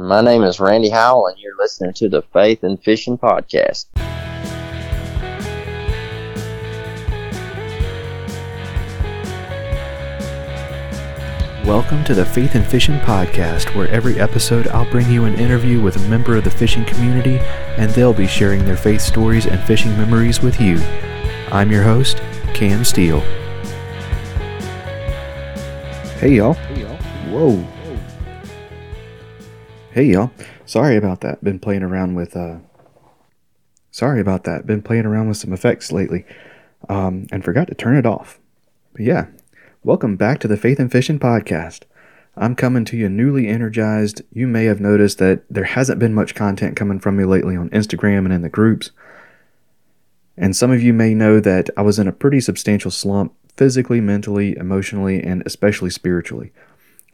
My name is Randy Howell, and you're listening to the Faith and Fishing Podcast. Welcome to the Faith and Fishing Podcast, where every episode I'll bring you an interview with a member of the fishing community, and they'll be sharing their faith stories and fishing memories with you. I'm your host, Cam Steele. Hey y'all. Hey, y'all. Whoa. Hey y'all. Sorry about that. Been playing around with uh Sorry about that. Been playing around with some effects lately. Um and forgot to turn it off. But yeah, welcome back to the Faith and Fishing podcast. I'm coming to you newly energized. You may have noticed that there hasn't been much content coming from me lately on Instagram and in the groups. And some of you may know that I was in a pretty substantial slump physically, mentally, emotionally, and especially spiritually.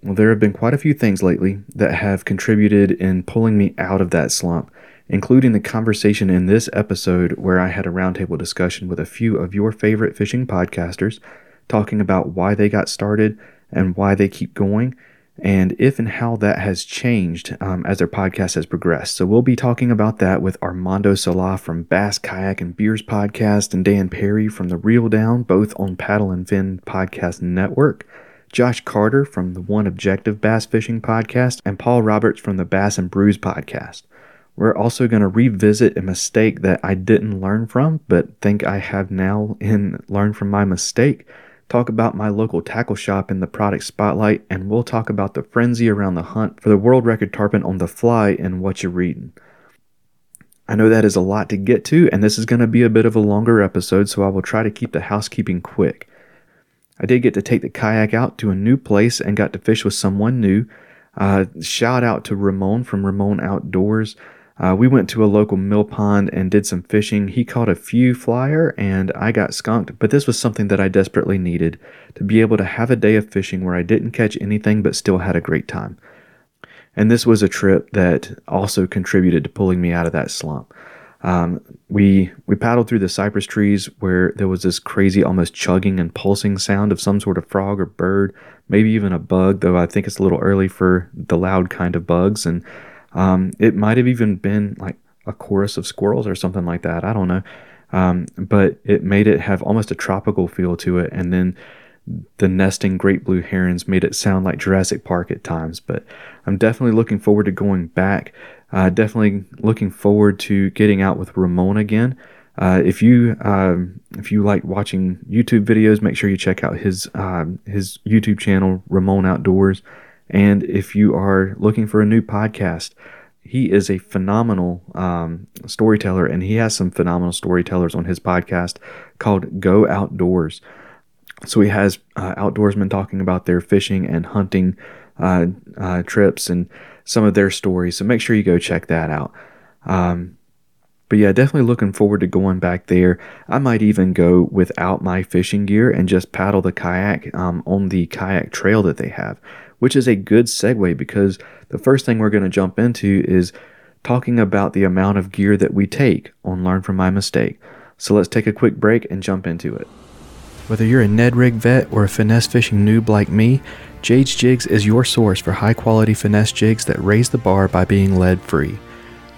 Well, there have been quite a few things lately that have contributed in pulling me out of that slump, including the conversation in this episode where I had a roundtable discussion with a few of your favorite fishing podcasters talking about why they got started and why they keep going, and if and how that has changed um, as their podcast has progressed. So we'll be talking about that with Armando Salah from Bass Kayak and Beers podcast and Dan Perry from The Reel Down, both on Paddle and Fin Podcast Network. Josh Carter from the One Objective Bass Fishing Podcast, and Paul Roberts from the Bass and Brews Podcast. We're also going to revisit a mistake that I didn't learn from, but think I have now in learned from my mistake talk about my local tackle shop in the product spotlight, and we'll talk about the frenzy around the hunt for the world record tarpon on the fly and what you're reading. I know that is a lot to get to, and this is going to be a bit of a longer episode, so I will try to keep the housekeeping quick. I did get to take the kayak out to a new place and got to fish with someone new. Uh, shout out to Ramon from Ramon Outdoors. Uh, we went to a local mill pond and did some fishing. He caught a few flyer and I got skunked, but this was something that I desperately needed to be able to have a day of fishing where I didn't catch anything but still had a great time. And this was a trip that also contributed to pulling me out of that slump. Um, we we paddled through the cypress trees where there was this crazy, almost chugging and pulsing sound of some sort of frog or bird, maybe even a bug. Though I think it's a little early for the loud kind of bugs, and um, it might have even been like a chorus of squirrels or something like that. I don't know. Um, but it made it have almost a tropical feel to it. And then the nesting great blue herons made it sound like Jurassic Park at times. But I'm definitely looking forward to going back. Uh, definitely looking forward to getting out with Ramon again. Uh, if you um, if you like watching YouTube videos, make sure you check out his um, his YouTube channel, Ramon Outdoors. And if you are looking for a new podcast, he is a phenomenal um, storyteller, and he has some phenomenal storytellers on his podcast called Go Outdoors. So he has uh, outdoorsmen talking about their fishing and hunting uh, uh, trips and some of their stories. So make sure you go check that out. Um, but yeah, definitely looking forward to going back there. I might even go without my fishing gear and just paddle the kayak um, on the kayak trail that they have which is a good segue because the first thing we're going to jump into is talking about the amount of gear that we take on Learn from My Mistake. So let's take a quick break and jump into it. Whether you're a Ned Rig vet or a finesse fishing noob like me, Jade's Jigs is your source for high quality finesse jigs that raise the bar by being lead free.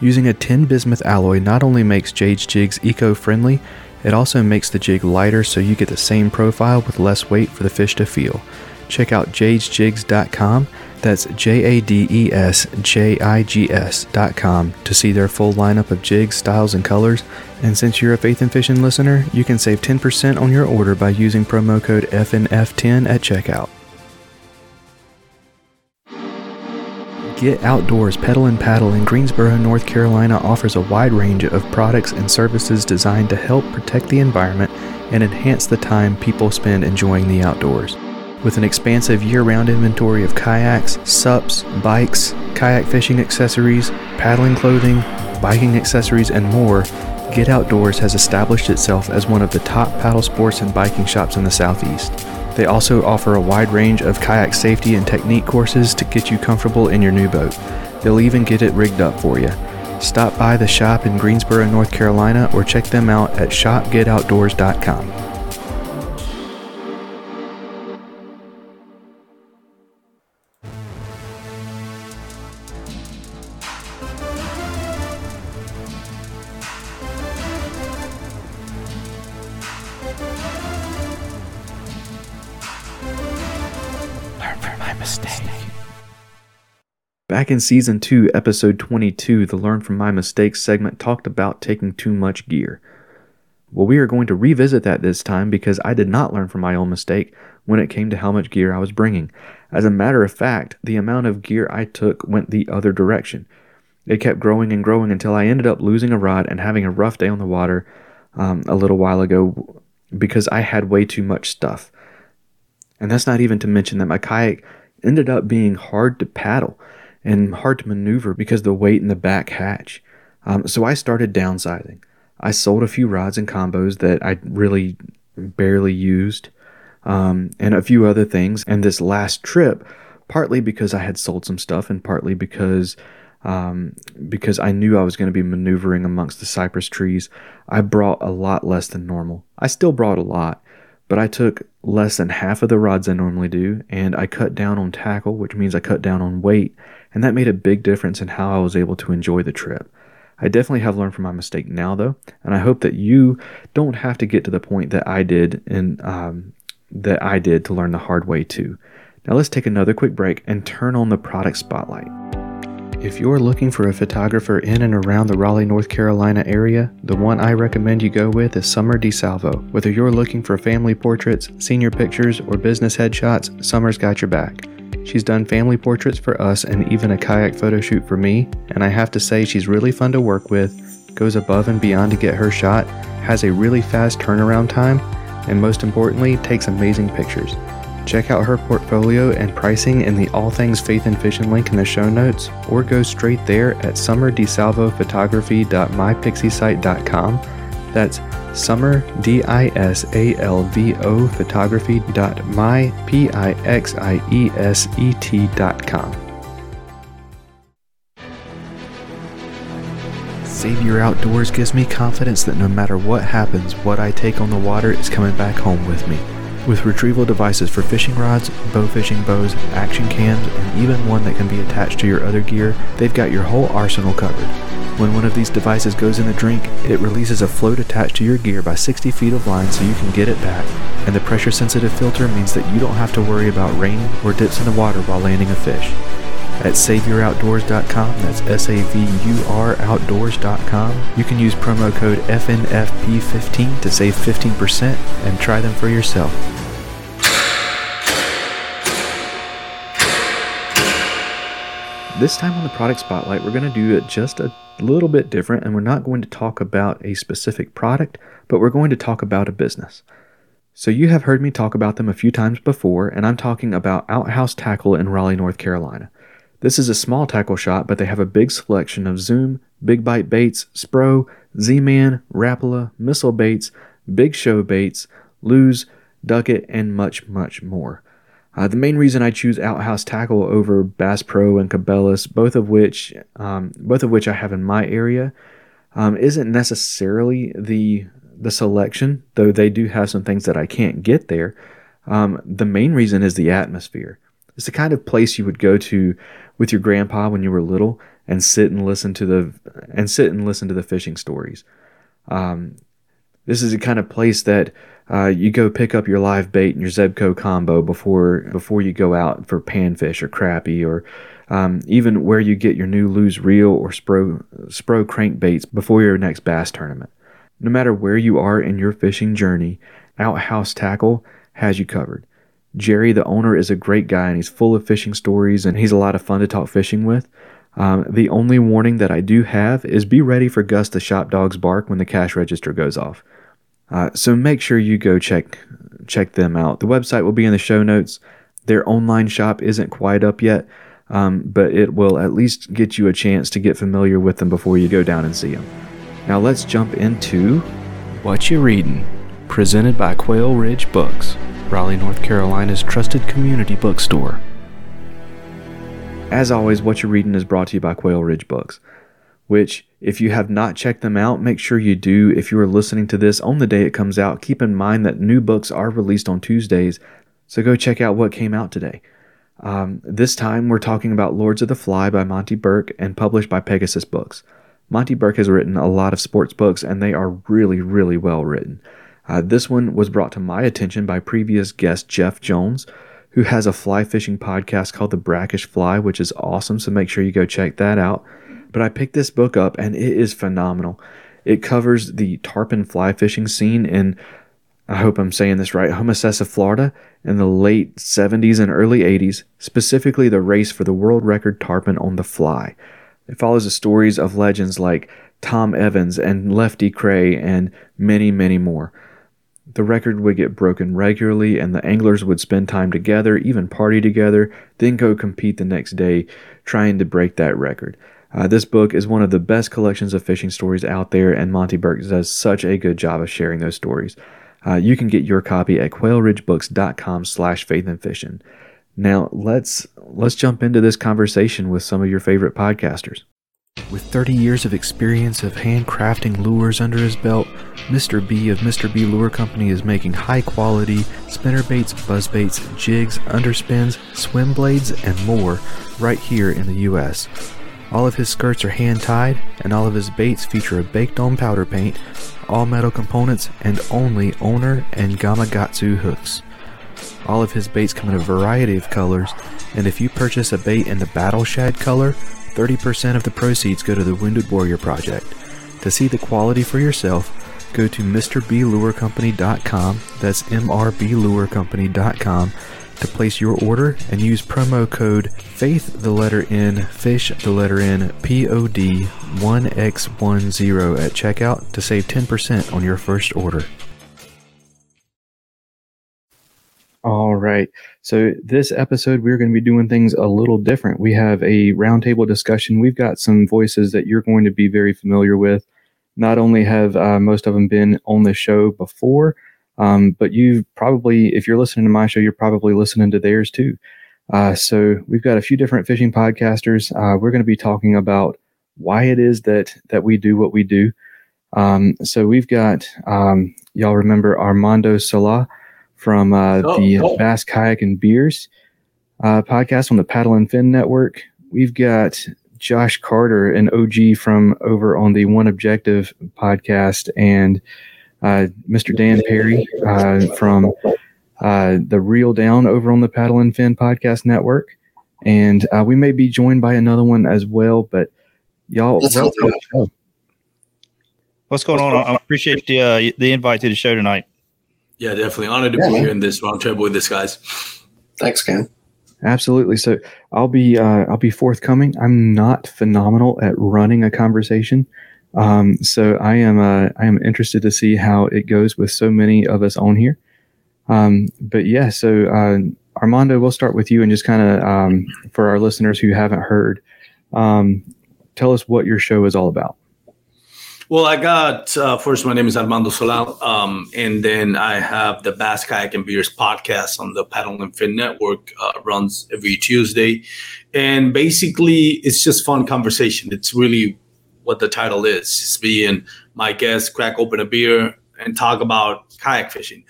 Using a tin bismuth alloy not only makes Jade's Jigs eco friendly, it also makes the jig lighter so you get the same profile with less weight for the fish to feel check out jadesjigs.com. That's J A D E S J I G S.com to see their full lineup of jigs, styles, and colors. And since you're a Faith and Fishing listener, you can save 10% on your order by using promo code FNF10 at checkout. Get Outdoors Pedal and Paddle in Greensboro, North Carolina offers a wide range of products and services designed to help protect the environment and enhance the time people spend enjoying the outdoors. With an expansive year round inventory of kayaks, SUPs, bikes, kayak fishing accessories, paddling clothing, biking accessories, and more, Get Outdoors has established itself as one of the top paddle sports and biking shops in the Southeast. They also offer a wide range of kayak safety and technique courses to get you comfortable in your new boat. They'll even get it rigged up for you. Stop by the shop in Greensboro, North Carolina, or check them out at shopgetoutdoors.com. Back in season 2, episode 22, the Learn from My Mistakes segment talked about taking too much gear. Well, we are going to revisit that this time because I did not learn from my own mistake when it came to how much gear I was bringing. As a matter of fact, the amount of gear I took went the other direction. It kept growing and growing until I ended up losing a rod and having a rough day on the water um, a little while ago because I had way too much stuff. And that's not even to mention that my kayak ended up being hard to paddle and hard to maneuver because the weight in the back hatch. Um, so I started downsizing. I sold a few rods and combos that I really barely used, um, and a few other things. And this last trip, partly because I had sold some stuff, and partly because um, because I knew I was going to be maneuvering amongst the cypress trees, I brought a lot less than normal. I still brought a lot, but I took less than half of the rods I normally do, and I cut down on tackle, which means I cut down on weight, and that made a big difference in how I was able to enjoy the trip. I definitely have learned from my mistake now, though, and I hope that you don't have to get to the point that I did and um, that I did to learn the hard way too. Now let's take another quick break and turn on the product spotlight. If you're looking for a photographer in and around the Raleigh, North Carolina area, the one I recommend you go with is Summer DiSalvo. Whether you're looking for family portraits, senior pictures, or business headshots, Summer's got your back. She's done family portraits for us and even a kayak photo shoot for me, and I have to say she's really fun to work with, goes above and beyond to get her shot, has a really fast turnaround time, and most importantly, takes amazing pictures. Check out her portfolio and pricing in the All Things Faith and Fishing link in the show notes, or go straight there at summerdisalvophotography.mypixieset.com. That's summer d i s a l v o photography.mypixieset.com. Savior Outdoors gives me confidence that no matter what happens, what I take on the water is coming back home with me. With retrieval devices for fishing rods, bow fishing bows, action cams, and even one that can be attached to your other gear, they've got your whole arsenal covered. When one of these devices goes in the drink, it releases a float attached to your gear by 60 feet of line so you can get it back, and the pressure sensitive filter means that you don't have to worry about rain or dips in the water while landing a fish. At SaviorOutdoors.com, that's S A V U R Outdoors.com, you can use promo code FNFP15 to save 15% and try them for yourself. This time on the product spotlight, we're going to do it just a little bit different, and we're not going to talk about a specific product, but we're going to talk about a business. So, you have heard me talk about them a few times before, and I'm talking about Outhouse Tackle in Raleigh, North Carolina. This is a small tackle shop, but they have a big selection of Zoom, Big Bite baits, Spro, Z Man, Rapala, missile baits, Big Show baits, Lew's, Duckett, and much, much more. Uh, the main reason I choose Outhouse Tackle over Bass Pro and Cabela's, both of which um, both of which I have in my area, um, isn't necessarily the the selection, though they do have some things that I can't get there. Um, the main reason is the atmosphere. It's the kind of place you would go to with your grandpa when you were little and sit and listen to the and sit and listen to the fishing stories. Um, this is the kind of place that uh, you go pick up your live bait and your Zebco combo before before you go out for panfish or crappie or um, even where you get your new Lew's reel or Spro Spro crankbaits before your next bass tournament. No matter where you are in your fishing journey, Outhouse Tackle has you covered. Jerry, the owner, is a great guy and he's full of fishing stories and he's a lot of fun to talk fishing with. Um, the only warning that I do have is be ready for Gus the shop dog's bark when the cash register goes off. Uh, so make sure you go check check them out. The website will be in the show notes. Their online shop isn't quite up yet, um, but it will at least get you a chance to get familiar with them before you go down and see them. Now let's jump into what you're reading, presented by Quail Ridge Books, Raleigh, North Carolina's trusted community bookstore. As always, what you're reading is brought to you by Quail Ridge Books which, if you have not checked them out, make sure you do. If you are listening to this on the day it comes out, keep in mind that new books are released on Tuesdays, so go check out what came out today. Um, this time, we're talking about Lords of the Fly by Monte Burke and published by Pegasus Books. Monte Burke has written a lot of sports books, and they are really, really well written. Uh, this one was brought to my attention by previous guest Jeff Jones, who has a fly fishing podcast called The Brackish Fly, which is awesome. So make sure you go check that out. But I picked this book up and it is phenomenal. It covers the tarpon fly fishing scene in, I hope I'm saying this right, Homosassa, Florida in the late 70s and early 80s, specifically the race for the world record tarpon on the fly. It follows the stories of legends like Tom Evans and Lefty Kreh and many, many more. The record would get broken regularly, and the anglers would spend time together, even party together, then go compete the next day trying to break that record. Uh, this book is one of the best collections of fishing stories out there, and Monte Burke does such a good job of sharing those stories. Uh, you can get your copy at quailridgebooks.com slash faith fishing. Now let's let's jump into this conversation with some of your favorite podcasters. With 30 years of experience of handcrafting lures under his belt, Mr. B of Mr. B Lure Company is making high quality spinnerbaits, buzzbaits, jigs, underspins, swim blades, and more right here in the US. All of his skirts are hand tied, and all of his baits feature a baked on powder paint, all metal components, and only owner and Gamakatsu hooks. All of his baits come in a variety of colors, and if you purchase a bait in the Battle Shad color, 30% of the proceeds go to the Wounded Warrior Project. To see the quality for yourself, go to MrBLureCompany.com, that's MRBLureCompany.com, to place your order and use promo code FAITH the letter N, FISH the letter N, POD 1X10 at checkout to save 10% on your first order. All right. So, this episode, we're going to be doing things a little different. We have a roundtable discussion. We've got some voices that you're going to be very familiar with. Not only have uh, most of them been on the show before, um, but you've probably, if you're listening to my show, you're probably listening to theirs too. Uh, so, we've got a few different fishing podcasters. Uh, we're going to be talking about why it is that that we do what we do. Um, so, we've got um, y'all remember Armando Salah from uh, oh, the oh. Bass Kayak and Beers uh, podcast on the Paddle and Fin Network. We've got Josh Carter, an OG from over on the One Objective podcast, and uh, Mr. Dan Perry uh, from uh, the Reel Down over on the Paddle and Fin podcast network. And uh, we may be joined by another one as well, but y'all, welcome. What's going on? I appreciate the the invite to the show tonight. Yeah, definitely honored to yeah, be man. here in this roundtable with this guys. Thanks, Ken. Absolutely. So I'll be uh, I'll be forthcoming. I'm not phenomenal at running a conversation, um, so I am uh, I am interested to see how it goes with so many of us on here. Um, but yeah, so uh, Armando, we'll start with you and just kind of um, for our listeners who haven't heard, um, tell us what your show is all about. Well, I got uh, first. My name is Armando Solal, um, and then I have the Bass Kayak and Beers podcast on the Paddle and Fin Network. Uh, runs every Tuesday, and basically, it's just fun conversation. It's really what the title is: just being my guest, crack open a beer, and talk about kayak fishing.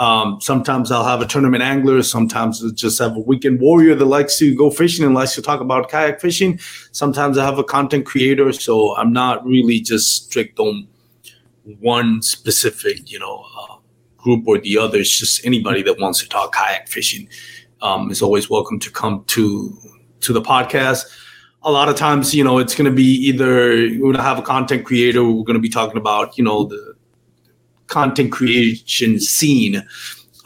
Um, sometimes I'll have a tournament angler. Sometimes I'll just have a weekend warrior that likes to go fishing and likes to talk about kayak fishing. Sometimes I have a content creator. So I'm not really just strict on one specific, you know, uh, group or the other. It's just anybody that wants to talk kayak fishing um, is always welcome to come to to the podcast. A lot of times, you know, it's going to be either we're going to have a content creator. We're going to be talking about, you know, the content creation scene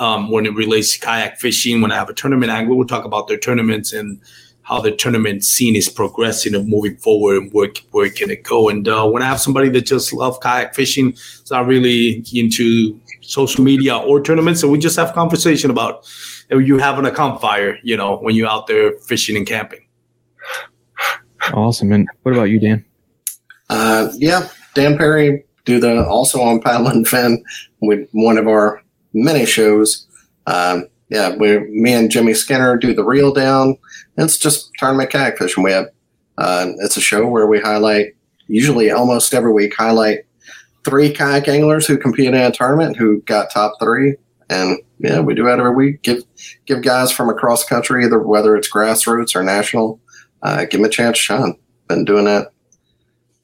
um, when it relates to kayak fishing. When I have a tournament angler, we'll talk about their tournaments and how the tournament scene is progressing and moving forward and where, where can it go. And uh, when I have somebody that just loves kayak fishing, it's not really into social media or tournaments, so we just have conversation about you having a campfire, you know, when you're out there fishing and camping. Awesome. And what about you, Dan? Uh, yeah, Dan Perry, do the also on Paddle and Fin with one of our many shows. Um, yeah, we me and Jimmy Skinner do the reel down. It's just tournament kayak fishing. We have uh, it's a show where we highlight usually almost every week highlight three kayak anglers who compete in a tournament who got top three. And yeah, we do that every week. Give give guys from across country, either whether it's grassroots or national, uh, give them a chance shine. Been doing that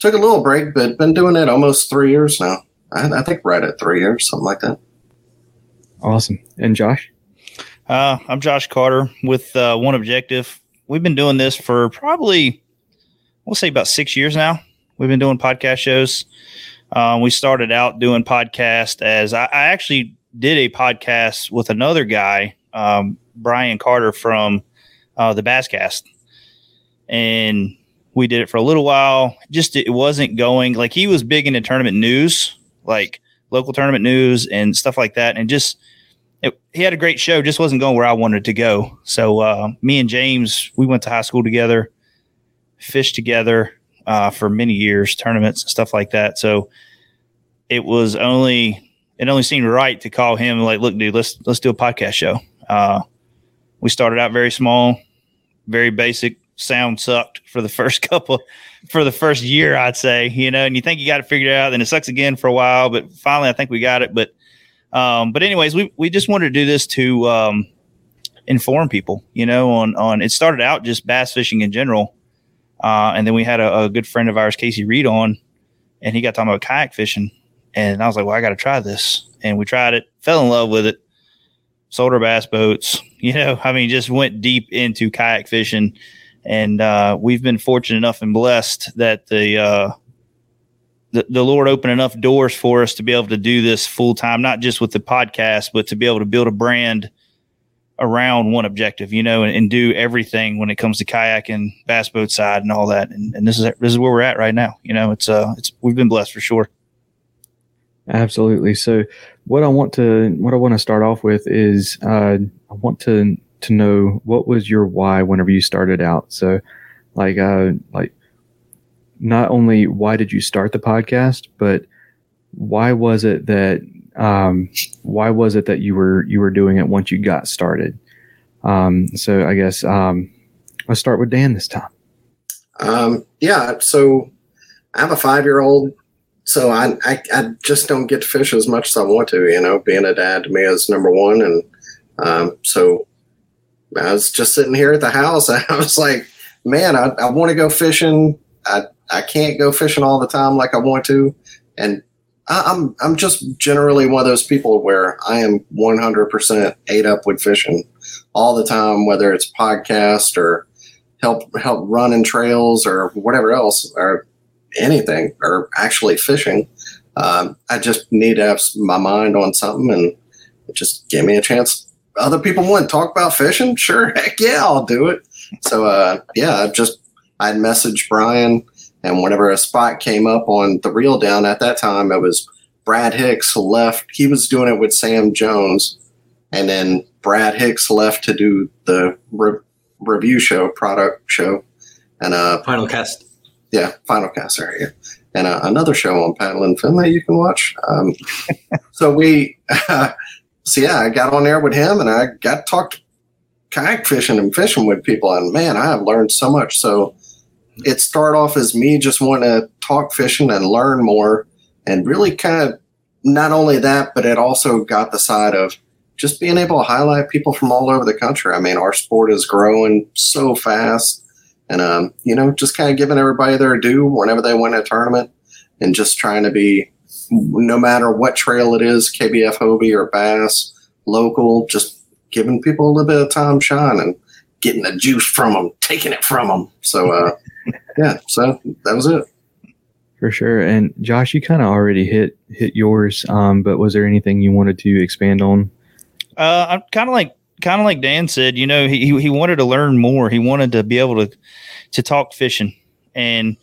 took a little break, but been doing it almost three years now. I, I think right at three years, something like that. Awesome. And Josh? Uh, I'm Josh Carter with uh, One Objective. We've been doing this for probably, we'll say about six years now. We've been doing podcast shows. Uh, we started out doing podcast as I, I, actually did a podcast with another guy, um, Brian Carter from uh, the Basscast, and we did it for a little while. Just it wasn't going like he was big into tournament news, like local tournament news and stuff like that, and just it, he had a great show. Just wasn't going where I wanted to go. So uh, me and James, we went to high school together, fished together uh, for many years, tournaments stuff like that. So it was only it only seemed right to call him like, look, dude, let's let's do a podcast show. Uh, we started out very small, very basic. Sound sucked for the first couple, for the first year, I'd say. You know, and you think you got it figured out, then it sucks again for a while. But finally, I think we got it. But um, but anyways, we we just wanted to do this to um, inform people. You know, on on it started out just bass fishing in general, uh, and then we had a, a good friend of ours, Casey Reed, on, and he got talking about kayak fishing, and I was like, well, I got to try this, and we tried it, fell in love with it, sold our bass boats. You know, I mean, just went deep into kayak fishing, and uh, we've been fortunate enough and blessed that the uh, the, the Lord opened enough doors for us to be able to do this full time, not just with the podcast, but to be able to build a brand around one objective, you know, and, and do everything when it comes to kayak and bass boat side and all that. And, and this is this is where we're at right now. You know, it's uh, it's we've been blessed for sure. Absolutely. So, what I want to what I want to start off with is uh, I want to to know what was your why whenever you started out. So, like uh, like not only why did you start the podcast, but why was it that um, why was it that you were you were doing it once you got started? Um, so I guess um, let's start with Dan this time. Um, yeah, so I have a five year old, so I, I, I just don't get to fish as much as I want to. You know, being a dad to me is number one, and um, so I was just sitting here at the house. I was like, man, I, I want to go fishing. I I can't go fishing all the time like I want to, and I, I'm I'm just generally one of those people where I am 100% ate up with fishing all the time, whether it's podcast or help help running trails or whatever else or anything or actually fishing. Um, I just need to have my mind on something and just give me a chance. Other people want to talk about fishing, sure, heck yeah, I'll do it. So uh, yeah, I just I'd message Brian and whenever a spot came up on the reel down at that time, it was Brad Hicks left. He was doing it with Sam Jones. And then Brad Hicks left to do the re- review show, product show. And uh, Final Cast. Yeah, Final Cast area. And uh, another show on Paddle and Fin that you can watch. Um, so we, uh, so yeah, I got on there with him and I got to talk kayak fishing and fishing with people. And man, I have learned so much. So it started off as me just wanting to talk fishing and learn more and really kind of not only that but it also got the side of just being able to highlight people from all over the country i mean our sport is growing so fast and um, you know just kind of giving everybody their due whenever they win a tournament and just trying to be no matter what trail it is kbf hobie or bass local just giving people a little bit of time shine and getting the juice from them taking it from them so uh, yeah, so that was it. For sure. And Josh, you kind of already hit hit yours, um, but was there anything you wanted to expand on? Uh, I'm kind of like kind of like Dan said. You know, he he wanted to learn more. He wanted to be able to to talk fishing, and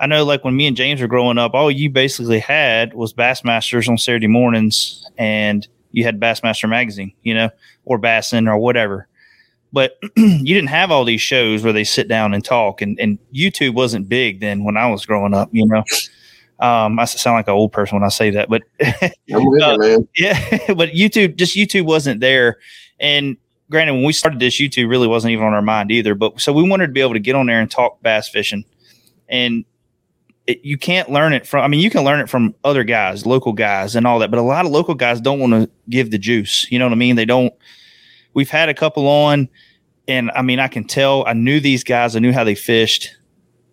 I know like when me and James were growing up, all you basically had was Bassmasters on Saturday mornings, and you had Bassmaster magazine, you know, or Bassin or whatever. But you didn't have all these shows where they sit down and talk and, and youtube wasn't big then when i was growing up you know. Um, i sound like an old person when i say that but uh, yeah but youtube just youtube wasn't there. And granted when we started this youtube really wasn't even on our mind either but so we wanted to be able to get on there and talk bass fishing. And it, you can't learn it from i mean you can learn it from other guys local guys and all that but a lot of local guys don't want to give the juice you know what i mean they don't we've had a couple on, and I mean, I can tell I knew these guys, I knew how they fished,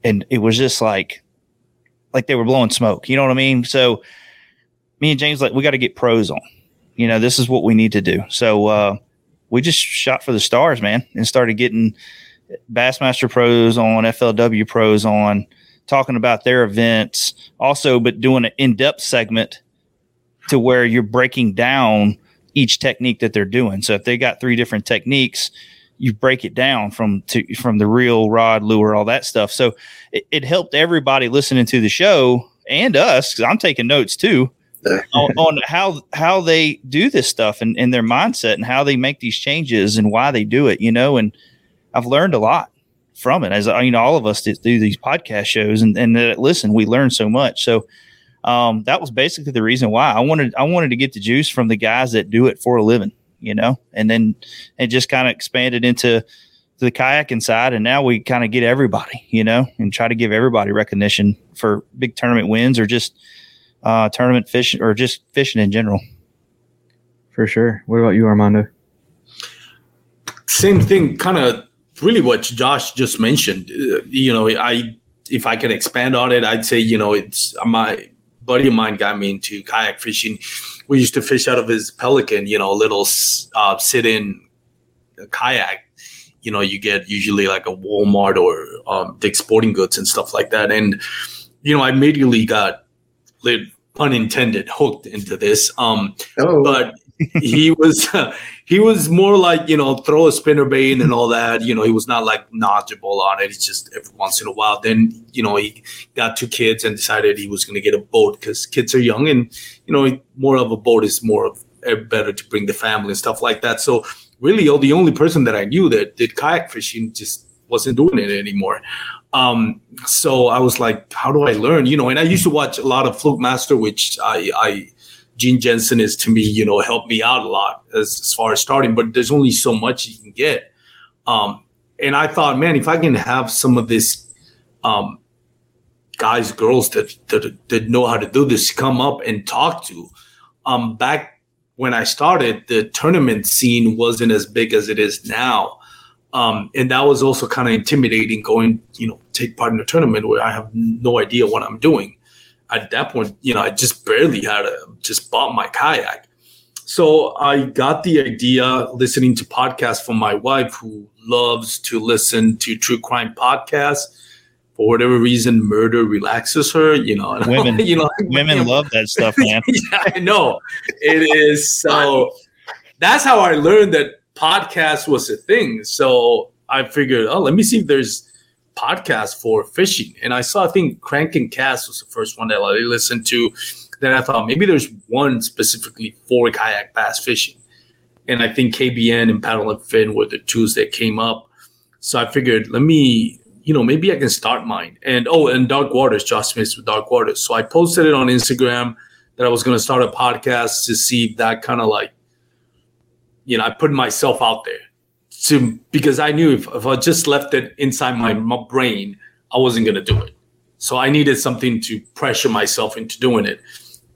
and it was just like, like they were blowing smoke. You know what I mean? So me and James like we got to get pros on. You know, this is what we need to do. So uh, we just shot for the stars, man, and started getting Bassmaster pros on, FLW pros on, talking about their events, also, but doing an in depth segment to where you're breaking down each technique that they're doing. So if they got three different techniques, you break it down from to from the reel, rod, lure, all that stuff. So it, it helped everybody listening to the show and us because I'm taking notes too on, on, how how they do this stuff and, and their mindset and how they make these changes and why they do it. You know, and I've learned a lot from it. As you know, all of us that do these podcast shows and and that listen, we learn so much. So um, that was basically the reason why I wanted I wanted to get the juice from the guys that do it for a living, you know, and then it just kind of expanded into the kayaking side, and now we kind of get everybody, you know, and try to give everybody recognition for big tournament wins or just uh, tournament fishing or just fishing in general. For sure. What about you, Armando? Same thing, kind of really what Josh just mentioned. Uh, you know, I if I can expand on it, I'd say you know it's my buddy of mine got me into kayak fishing. We used to fish out of his Pelican, you know, a little uh, sit-in kayak. You know, you get usually like a Walmart or um, Dick's Sporting Goods and stuff like that. And you know, I immediately got, pun intended, hooked into this. Um, oh. But he was he was more like you know throw a spinner bait and all that. You know he was not like knowledgeable on it. It's just every once in a while. Then you know he got two kids and decided he was going to get a boat because kids are young and you know more of a boat is more of eh, better to bring the family and stuff like that. So really, oh, the only person that I knew that did kayak fishing just wasn't doing it anymore. Um, so I was like, how do I learn? You know, and I used to watch a lot of Fluke Master, which I, I Gene Jensen is to me, you know, helped me out a lot as, as far as starting, but there's only so much you can get. Um, and I thought, man, if I can have some of this um, guys, girls that, that that know how to do this come up and talk to. Um, back when I started, the tournament scene wasn't as big as it is now. Um, and that was also kind of intimidating going, you know, take part in a tournament where I have no idea what I'm doing at that point, you know, I just barely had a just bought my kayak. So I got the idea listening to podcasts from my wife who loves to listen to true crime podcasts. For whatever reason, murder relaxes her, you know. Women, you know, women love that stuff, man. yeah, I know. It is so that's how I learned that podcast was a thing. So I figured, oh, let me see if there's podcast for fishing. And I saw, I think Crank and Cast was the first one that I listened to. Then I thought maybe there's one specifically for kayak bass fishing. And I think KBN and Paddle and Fin were the tools that came up. So I figured, let me, you know, maybe I can start mine. And oh, and Dark Waters, Josh Smith with Dark Waters. So I posted it on Instagram that I was going to start a podcast to see that kind of like, you know, I put myself out there to because I knew if, if I just left it inside my, my brain, I wasn't gonna do it. So I needed something to pressure myself into doing it.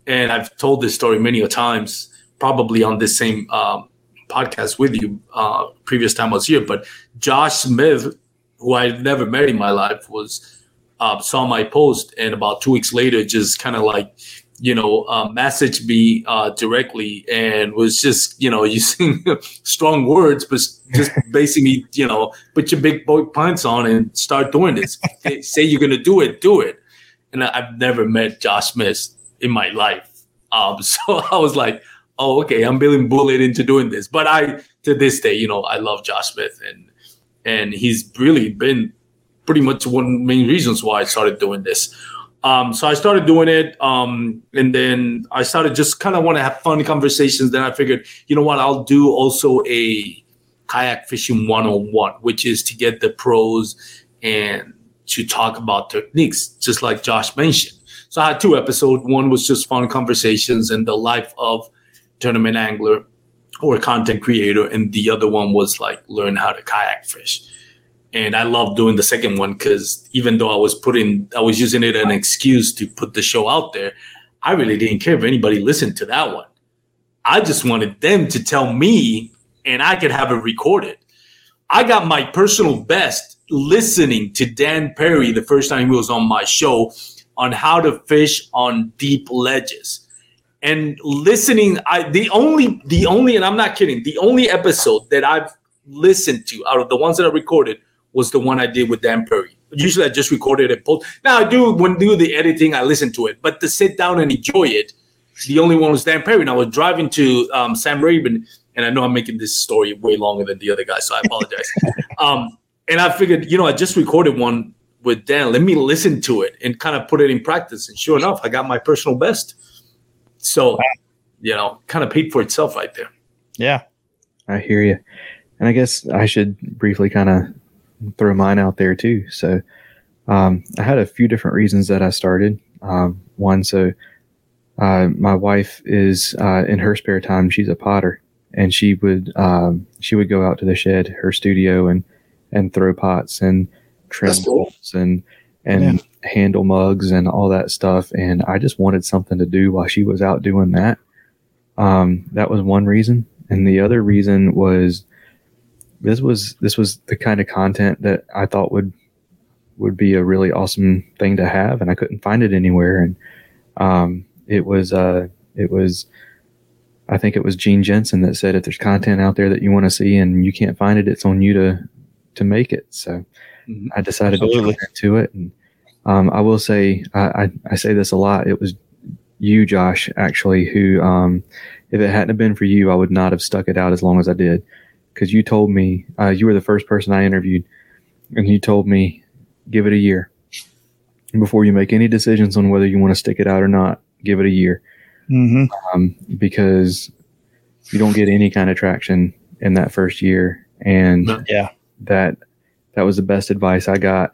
And I've told this story many a times, probably on this same um, podcast with you uh, previous time I was here. But Josh Smith, who I never met in my life, was uh, saw my post and about two weeks later just kind of like you know, uh, messaged me uh, directly and was just, you know, using strong words, but just basically, you know, put your big boy pants on and start doing this. Say you're going to do it, do it. And I, have never met Josh Smith in my life. Um, so I was like, oh, okay, I'm being bullied into doing this. But I, to this day, you know, I love Josh Smith and, and he's really been pretty much one of the main reasons why I started doing this. Um, so I started doing it, um, and then I started just kind of want to have fun conversations. Then I figured, you know what, I'll do also a kayak fishing one on one, which is to get the pros and to talk about techniques, just like Josh mentioned. So I had two episodes. One was just fun conversations and the life of tournament angler or content creator, and the other one was like learn how to kayak fish and I love doing the second one because even though I was putting, I was using it an excuse to put the show out there. I really didn't care if anybody listened to that one. I just wanted them to tell me, and I could have it recorded. I got my personal best listening to Dan Perry the first time he was on my show on how to fish on deep ledges. and listening. I the only the only and I'm not kidding. The only episode that I've listened to out of the ones that I recorded was the one I did with Dan Perry. Usually I just recorded it post. Now I do when do the editing, I listen to it, but to sit down and enjoy it, the only one was Dan Perry. And I was driving to um, Sam Rayburn, and I know I'm making this story way longer than the other guy, so I apologize. um, and I figured, you know, I just recorded one with Dan. Let me listen to it and kind of put it in practice. And sure enough, I got my personal best. So, you know, kind of paid for itself right there. Yeah. I hear you. And I guess I should briefly kind of throw mine out there too. So, um, I had a few different reasons that I started. Um, one, so uh, my wife is uh, in her spare time. She's a potter, and she would um, she would go out to the shed, her studio, and and throw pots and trim That's cool. bowls and and handle mugs and all that stuff. And I just wanted something to do while she was out doing that. Um, that was one reason, and the other reason was this was this was the kind of content that I thought would would be a really awesome thing to have, and I couldn't find it anywhere. And um, it was uh, it was I think it was Gene Jensen that said if there's content out there that you want to see and you can't find it, it's on you to to make it. So Mhm. I decided Absolutely. to into it, and um, I will say I, I I say this a lot. It was you, Josh, actually, who um, if it hadn't been for you, I would not have stuck it out as long as I did, because you told me uh, you were the first person I interviewed, and you told me give it a year before you make any decisions on whether you want to stick it out or not. Give it a year Mm-hmm. um, because you don't get any kind of traction in that first year, and Yeah. that that was the best advice I got.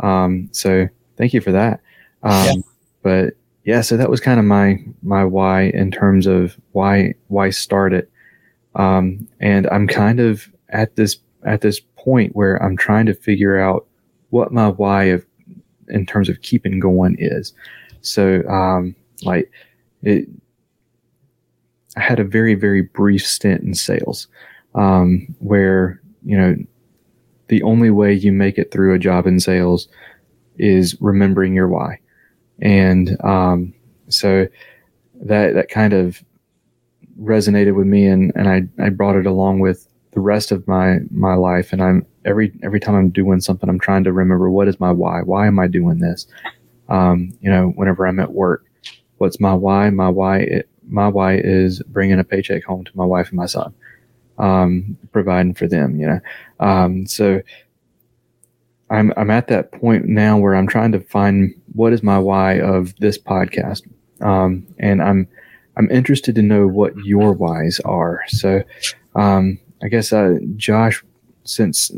Um, so thank you for that. Um, Yeah. But yeah, so that was kind of my my why in terms of why why start it. Um, and I'm kind of at this at this point where I'm trying to figure out what my why of in terms of keeping going is. So um, like it I had a very very brief stint in sales um, where you know the only way you make it through a job in sales is remembering your why and um, so that that kind of resonated with me and, and I, I brought it along with the rest of my my life. And I'm every every time I'm doing something I'm trying to remember what is my why? Why am I doing this? Um, you know whenever I'm at work what's my why? My why it, my why is bringing a paycheck home to my wife and my son um, providing for them you know? Um, so I'm I'm at that point now where I'm trying to find what is my why of this podcast, um, and I'm I'm interested to know what your whys are. So, um, I guess uh, Josh, since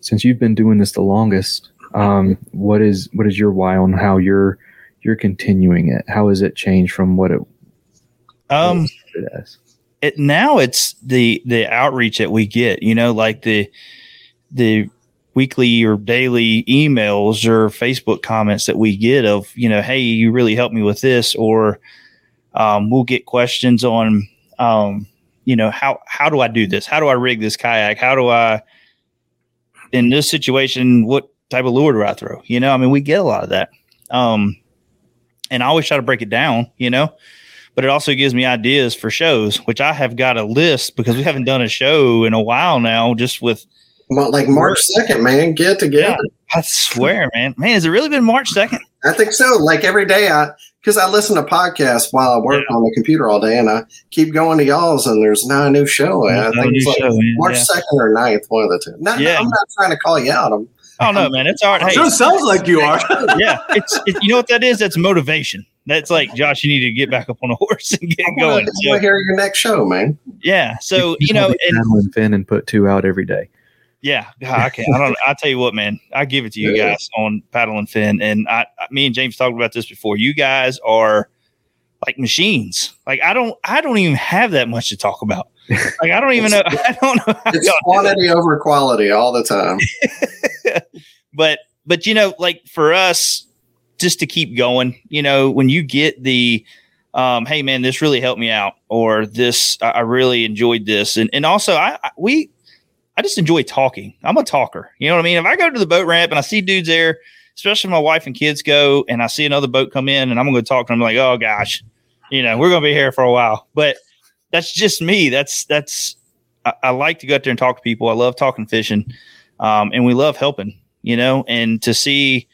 since you've been doing this the longest, um, what is what is your why on how you're you're continuing it? How has it changed from what it Um, started as? it now it's the the outreach that we get you know like the the weekly or daily emails or facebook comments that we get of you know hey you really helped me with this or um, we'll get questions on um, you know how how do i do this how do i rig this kayak how do i in this situation what type of lure do i throw you know i mean we get a lot of that um, and i always try to break it down you know but it also gives me ideas for shows, which I have got a list because we haven't done a show in a while now, just with Well, like March second, man, get together. I swear, man. Man, has it really been March 2nd? I think so. Like every day, I because I listen to podcasts while I work on the computer all day, and I keep going to y'all's, and there's not a new show. And I think it's like show, man. March Yeah. second or 9th, one of the two. Not, Yeah. I'm not trying to call you out. I'm, Oh no, man. It's all right. Hey, Sure sounds like you are. yeah. It's it, you know what that is? That's motivation. That's like Josh, you need to get back up on a horse and get I want going. to So, hear your next show, man. yeah. So just you know, wanna be and Paddle and Fin and put two out every day. Yeah, I can't. I don't. I tell you what, man. I give it to you Yeah. guys on paddle and fin, and I, me and James talked about this before. You guys are like machines. Like I don't. I don't even have that much to talk about. Like I don't even know. I don't know. It's quantity over quality all the time. but but you know, like for us, just to keep going. You know, when you get the, um, hey man, this really helped me out, or this I, I really enjoyed this, and and also I, I we. I just enjoy talking. I'm a talker. You know what I mean? If I go to the boat ramp and I see dudes there, especially my wife and kids go, and I see another boat come in and I'm going to talk to them, like, oh gosh, you know, we're going to be here for a while. But that's just me. That's that's I, I, like to go out there and talk to people. I love talking fishing, um, and we love helping. You know, and to see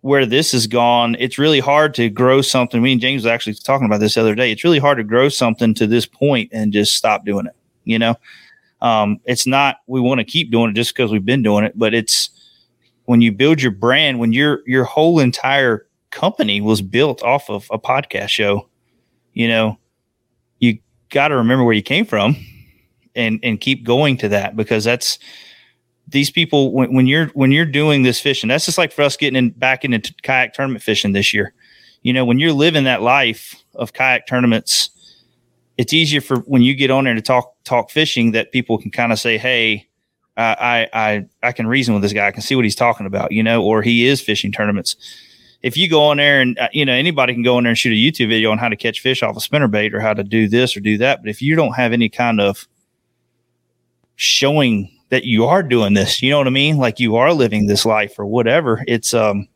where this has gone, it's really hard to grow something. Me and James was actually talking about this the other day. It's really hard to grow something to this point and just stop doing it. You know, um, it's not we want to keep doing it just because we've been doing it, but it's when you build your brand, when your your whole entire company was built off of a podcast show, you know, you got to remember where you came from and and keep going to that because that's these people when, when you're when you're doing this fishing that's just like for us getting in, back into kayak tournament fishing this year. You know when you're living that life of kayak tournaments it's easier for when you get on there to talk talk fishing that people can kind of say hey I, I I can reason with this guy. I can see what he's talking about, you know, or he is fishing tournaments. If you go on there and uh, you know anybody can go on there and shoot a YouTube video on how to catch fish off a spinner bait or how to do this or do that, but if you don't have any kind of showing that you are doing this, you know what I mean, like you are living this life or whatever, it's um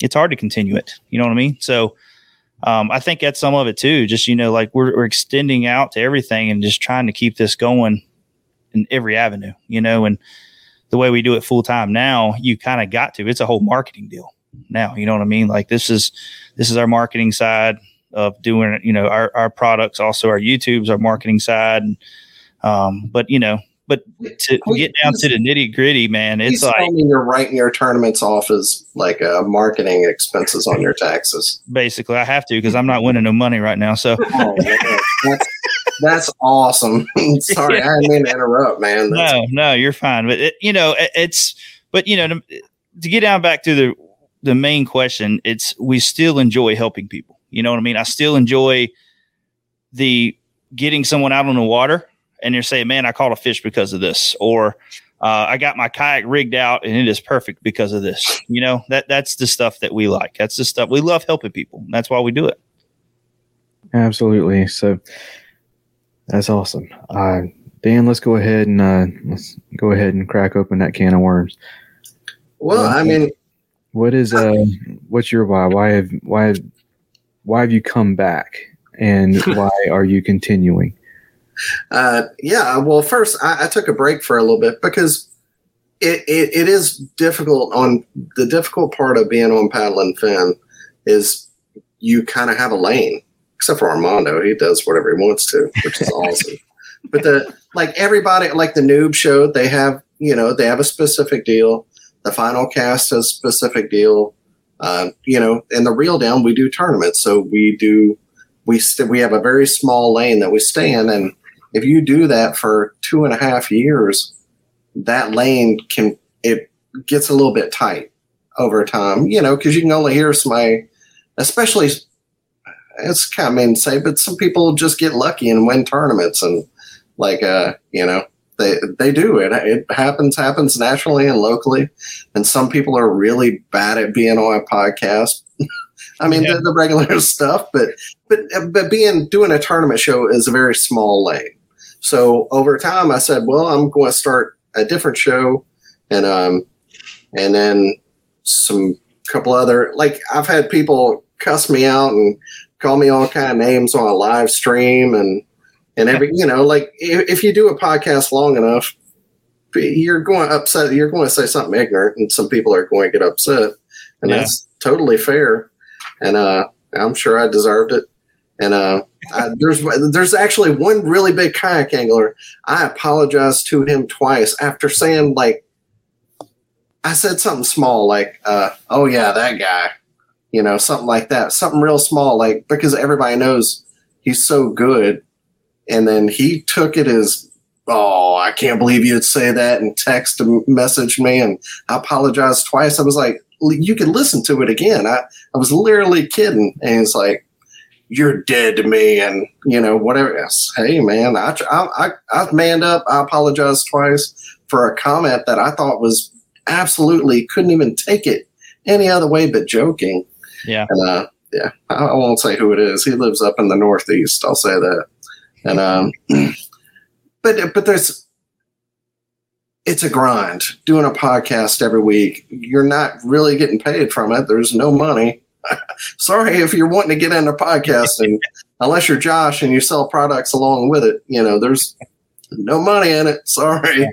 it's hard to continue it. You know what I mean? So um, I think that's some of it too. Just you know, like we're, we're extending out to everything and just trying to keep this going in every avenue, you know, and the way we do it full time now, you kind of got to. It's a whole marketing deal now. You know what I mean? Like this is this is our marketing side of doing you know our our products, also our YouTube's our marketing side. And, um, but you know, but to get down to the nitty gritty, man, it's like you're writing your tournaments off as like uh, marketing expenses on your taxes. Basically, I have to because I'm not winning no money right now. So oh, that's, that's, awesome. Sorry, yeah. I didn't mean to interrupt, man. That's no, no, you're fine. But it, you know, it, it's but you know to, to get down back to the the main question, it's we still enjoy helping people. You know what I mean? I still enjoy the getting someone out on the water and you're saying, man, I caught a fish because of this, or uh, I got my kayak rigged out and it is perfect because of this. You know, that that's the stuff that we like. That's the stuff we love helping people. That's why we do it. Absolutely. So that's awesome. Uh, Dan, let's go ahead and uh, let's go ahead and crack open that can of worms. Well, I mean, what is uh, what's your why? Why have why have, why have you come back, and why are you continuing? Uh, yeah, well, first I, I, took a break for a little bit because it, it, it is difficult. On the difficult part of being on paddle and fin is you kind of have a lane, except for Armando. He does whatever he wants to, which is awesome. But the like everybody, like the noob show, they have you know they have a specific deal. The final cast has a specific deal. Uh, you know, in the reel down, we do tournaments, so we do we st- we have a very small lane that we stay in, and if you do that for two and a half years, that lane can it gets a little bit tight over time, you know, because you can only hear somebody, especially it's kind of mean to say, but some people just get lucky and win tournaments and like uh, you know, they they do it. It happens happens nationally and locally, and some people are really bad at being on a podcast. I mean yeah. the, the, regular stuff, but but but being doing a tournament show is a very small lane. So over time, I said, well, I'm going to start a different show, and um, and then some couple other like I've had people cuss me out and call me all kind of names on a live stream and and every you know like if, if you do a podcast long enough you're going to upset you're going to say something ignorant and some people are going to get upset. And yeah. that's totally fair. And uh i'm sure i deserved it and uh, I, there's there's actually one really big kayak angler. I apologized to him twice after saying like I said something small like, uh, "Oh yeah, that guy," you know, something like that, something real small, like because everybody knows he's so good. And then he took it as, "Oh, I can't believe you'd say that," and text message me, and I apologized twice. I was like, "You can listen to it again." I I was literally kidding, and he's like you're dead to me and you know whatever. Else. hey man I, I i have manned up. I apologized twice for a comment that i thought was absolutely couldn't even take it any other way but joking. Yeah. And uh yeah i, I won't say who it is. He lives up in the northeast. I'll say that. And um but but there's it's a grind. Doing a podcast every week you're not really getting paid from it. There's no money sorry if you're wanting to get into podcasting. unless you're Josh and you sell products along with it, you know, there's no money in it. Sorry.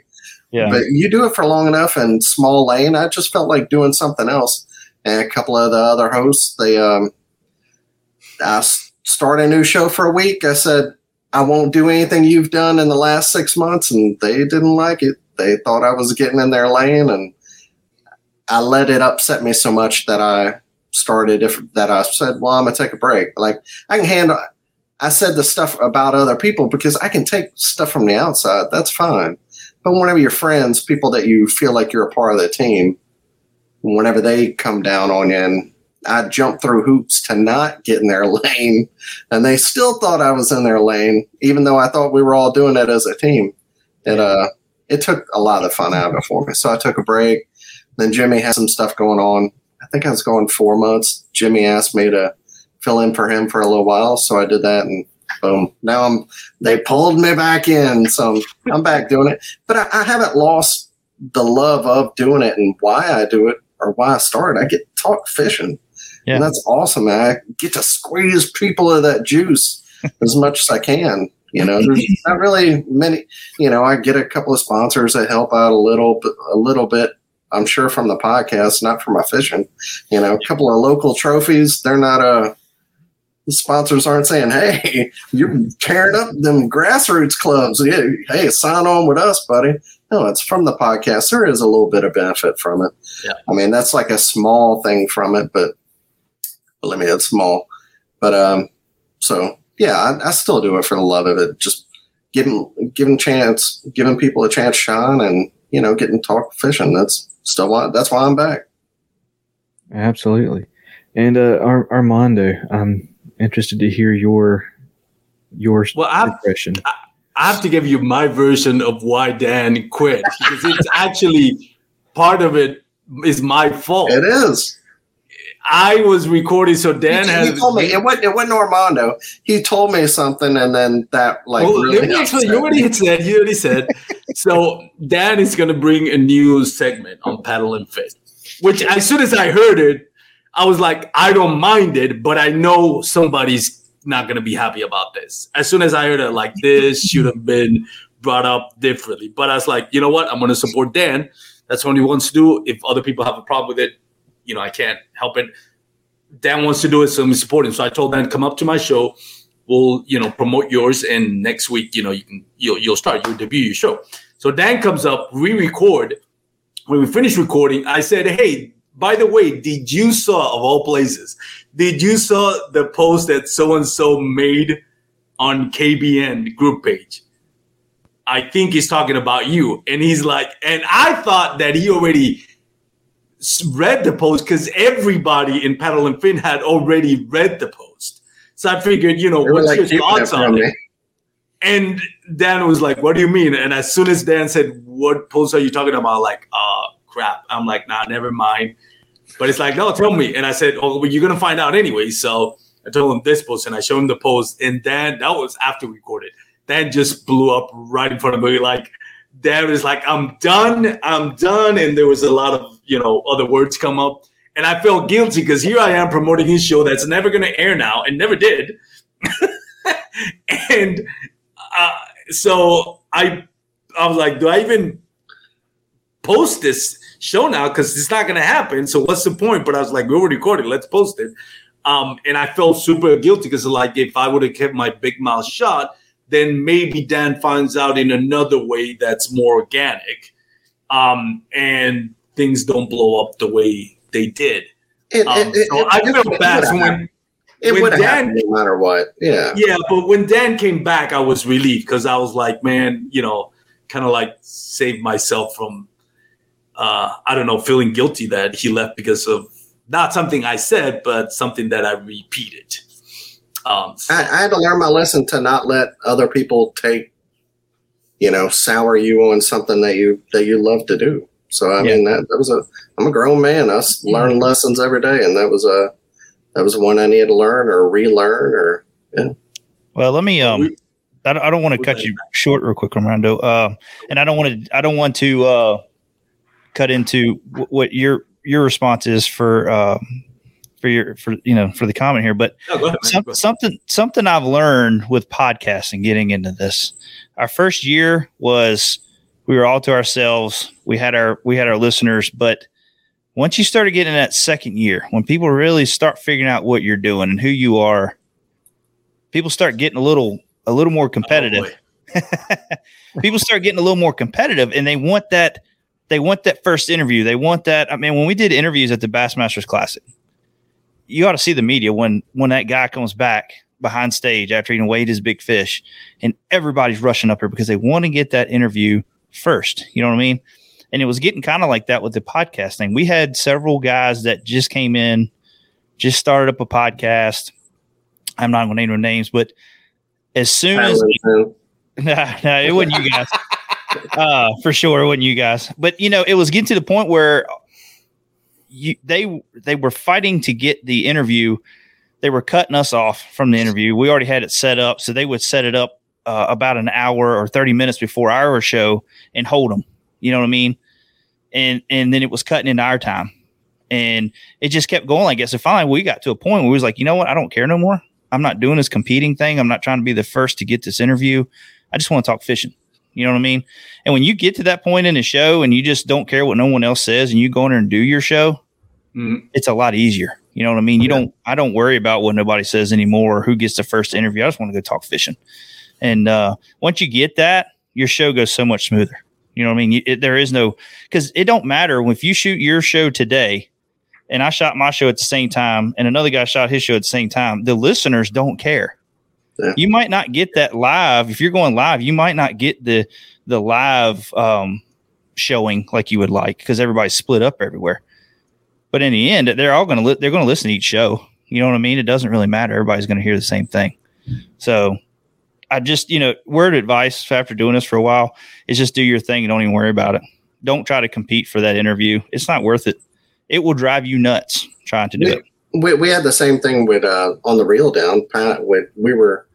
Yeah. But you do it for long enough and small lane. I just felt like doing something else. And a couple of the other hosts, they um, I start a new show for a week. I said I won't do anything you've done in the last six months, and they didn't like it. They thought I was getting in their lane, and I let it upset me so much that I started. If that I said, "Well, I'm gonna take a break." Like I can handle. I said the stuff about other people because I can take stuff from the outside. That's fine. But whenever your friends, people that you feel like you're a part of the team, whenever they come down on you and I jumped through hoops to not get in their lane, and they still thought I was in their lane, even though I thought we were all doing it as a team. It uh, it took a lot of fun out of it for me. So I took a break. Then Jimmy had some stuff going on. I think I was going four months. Jimmy asked me to fill in for him for a little while, so I did that, and boom, now I'm. They pulled me back in, so I'm back doing it. But I, I haven't lost the love of doing it and why I do it or why I started. I get talk fishing. Yeah. And that's awesome. Man. I get to squeeze people of that juice as much as I can. You know, there's not really many. You know, I get a couple of sponsors that help out a little, a little bit. I'm sure from the podcast, not from my fishing. You know, a couple of local trophies. They're not a. The sponsors aren't saying, "Hey, you're tearing up them grassroots clubs. Yeah, hey, sign on with us, buddy." No, it's from the podcast. There is a little bit of benefit from it. Yeah. I mean, that's like a small thing from it, but believe me, it's small. But um, so yeah, I, I still do it for the love of it. Just giving giving chance, giving people a chance Sean, and you know, getting talk fishing. That's still why. That's why I'm back. Absolutely. And uh, Ar- Armando, I'm interested to hear your your Well, I've- impression. I have to give you my version of why Dan quit because it's actually part of it is my fault. It is. I was recording, so Dan he, has. he told me it wasn't. It wasn't Armando. He told me something, and then that like well, really explain. You already said. You already said. so Dan is going to bring a new segment on Paddle and Fin, which as soon as I heard it, I was like, I don't mind it, but I know somebody's not going to be happy about this. As soon as I heard it, like this should have been brought up differently. But I was like, you know what? I'm going to support Dan. That's what he wants to do. If other people have a problem with it, you know, I can't help it. Dan wants to do it, so I'm supporting. So I told Dan, come up to my show. We'll, you know, promote yours, and next week, you know, you can you'll you'll start, you'll debut your show. So Dan comes up, we record. When we finish recording, I said, Hey, by the way, did you saw of all places, did you saw the post that so and so made on KBN group page? I think he's talking about you. And he's like, and I thought that he already read the post because everybody in Paddle and Fin had already read the post. So I figured, you know, what's like your thoughts on it? And Dan was like, "What do you mean?" And as soon as Dan said, "What post are you talking about?" Like, "Oh crap!" I'm like, "Nah, never mind." But it's like, "No, tell me." And I said, "Oh, well, you're gonna find out anyway." So I told him this post, and I showed him the post. And Dan, that was after we recorded. Dan just blew up right in front of me. Like, Dan was like, "I'm done. I'm done." And there was a lot of you know other words come up, and I felt guilty because here I am promoting his show that's never gonna air now and never did. and uh, so I, I was like, do I even post this show now? Because it's not going to happen. So what's the point? But I was like, we already recorded. Let's post it. Um, and I felt super guilty because like if I would have kept my big mouth shut, then maybe Dan finds out in another way that's more organic, um, and things don't blow up the way they did. It, Um, it, it, so I felt bad. When it when would have Dan- happened no matter what. Yeah. yeah, but when Dan came back, I was relieved because I was like, man, you know, kind of like saved myself from, uh, I don't know, feeling guilty that he left because of not something I said, but something that I repeated. Um, I, I had to learn my lesson to not let other people take, you know, sour you on something that you that you love to do. So I Yeah. mean that, that was a I'm a grown man. I s- learn lessons every day, and that was a that was one I needed to learn or relearn or yeah. Well, let me. Um, I don't, I don't want to cut you short, real quick, Armando. Uh, and I don't want to. I don't want to uh, cut into wh- what your your response is for uh, for your for you know for the comment here, but No, ahead, some, something something I've learned with podcasting, getting into this. Our first year was we were all to ourselves. We had our we had our listeners, but once you started getting that second year, when people really start figuring out what you're doing and who you are, people start getting a little a little more competitive Oh, people start getting a little more competitive and they want that they want that first interview they want that i mean when we did interviews at the bassmasters classic you ought to see the media when when that guy comes back behind stage after he weighed his big fish and everybody's rushing up here because they want to get that interview first. You know what i mean? And it was getting kind of like that with the podcast thing. We had several guys that just came in just started up a podcast. I'm not going to name their names but as soon as no, no, it wasn't you guys. uh, for sure, it wasn't you guys. But you know, it was getting to the point where you they they were fighting to get the interview. They were cutting us off from the interview. We already had it set up, so they would set it up uh, about an hour or thirty minutes before our show and hold them. You know what I mean? And and then it was cutting into our time, and it just kept going like that. So finally, we got to a point where we was like, you know what? I don't care no more. I'm not doing this competing thing. I'm not trying to be the first to get this interview. I just want to talk fishing. You know what I mean? And when you get to that point in the show and you just don't care what no one else says and you go in there and do your show, Mhm. it's a lot easier. You know what I mean? You don't I don't worry about what nobody says anymore or who gets the first interview. I just want to go talk fishing. And uh, once you get that, your show goes so much smoother. You know what I mean? It, there is no because it don't matter if you shoot your show today and I shot my show at the same time and another guy shot his show at the same time. The listeners don't care. Yeah. You might not get that live if you're going live. You might not get the the live um, showing like you would like because everybody's split up everywhere. But in the end, they're all going to li- they're going to listen to each show. You know what I mean? It doesn't really matter. Everybody's going to hear the same thing. So I just, you know, word advice after doing this for a while is just do your thing and don't even worry about it. Don't try to compete for that interview. It's not worth it. It will drive you nuts trying to do Yeah. it. we, we had the same thing with uh, on the reel down. With we were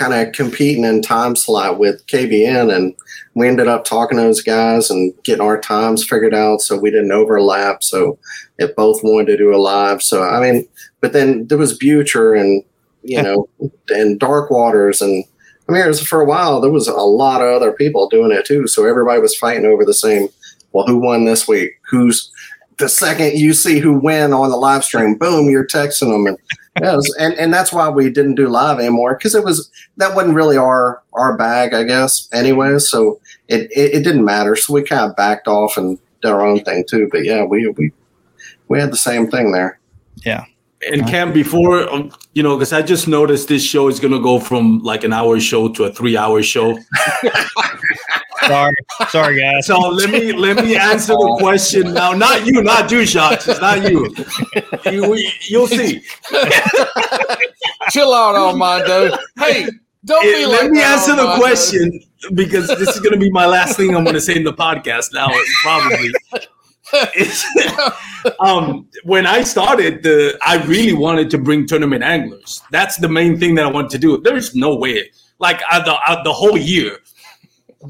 kind of competing in time slot with KBN, and we ended up talking to those guys and getting our times figured out, so we didn't overlap. So if both wanted to do a live, so I mean, but then there was Butcher and you know and Dark Waters and. I mean, it was for a while. There was a lot of other people doing it too, so everybody was fighting over the same. Well, who won this week? Who's the second you see who win on the live stream, boom, you're texting them, and yeah, was- and and that's why we didn't do live anymore because it was that wasn't really our our bag, I guess. Anyway, so it, it it didn't matter. So we kind of backed off and did our own thing too. But yeah, we we we had the same thing there. Yeah. And Cam, before um, you know, because I just noticed this show is gonna go from like an hour show to a three-hour show. Sorry, sorry, guys. So let me let me answer the question now. Not you, not you, shots. It's not you. you you'll see. Chill out, Armando. Hey, don't Eh, be let like me that, answer the Armando. question because this is going to be my last thing I'm going to say in the podcast now, probably. Um, when I started, the I really wanted to bring tournament anglers. That's the main thing that I wanted to do. There's no way, like uh, the uh, the whole year,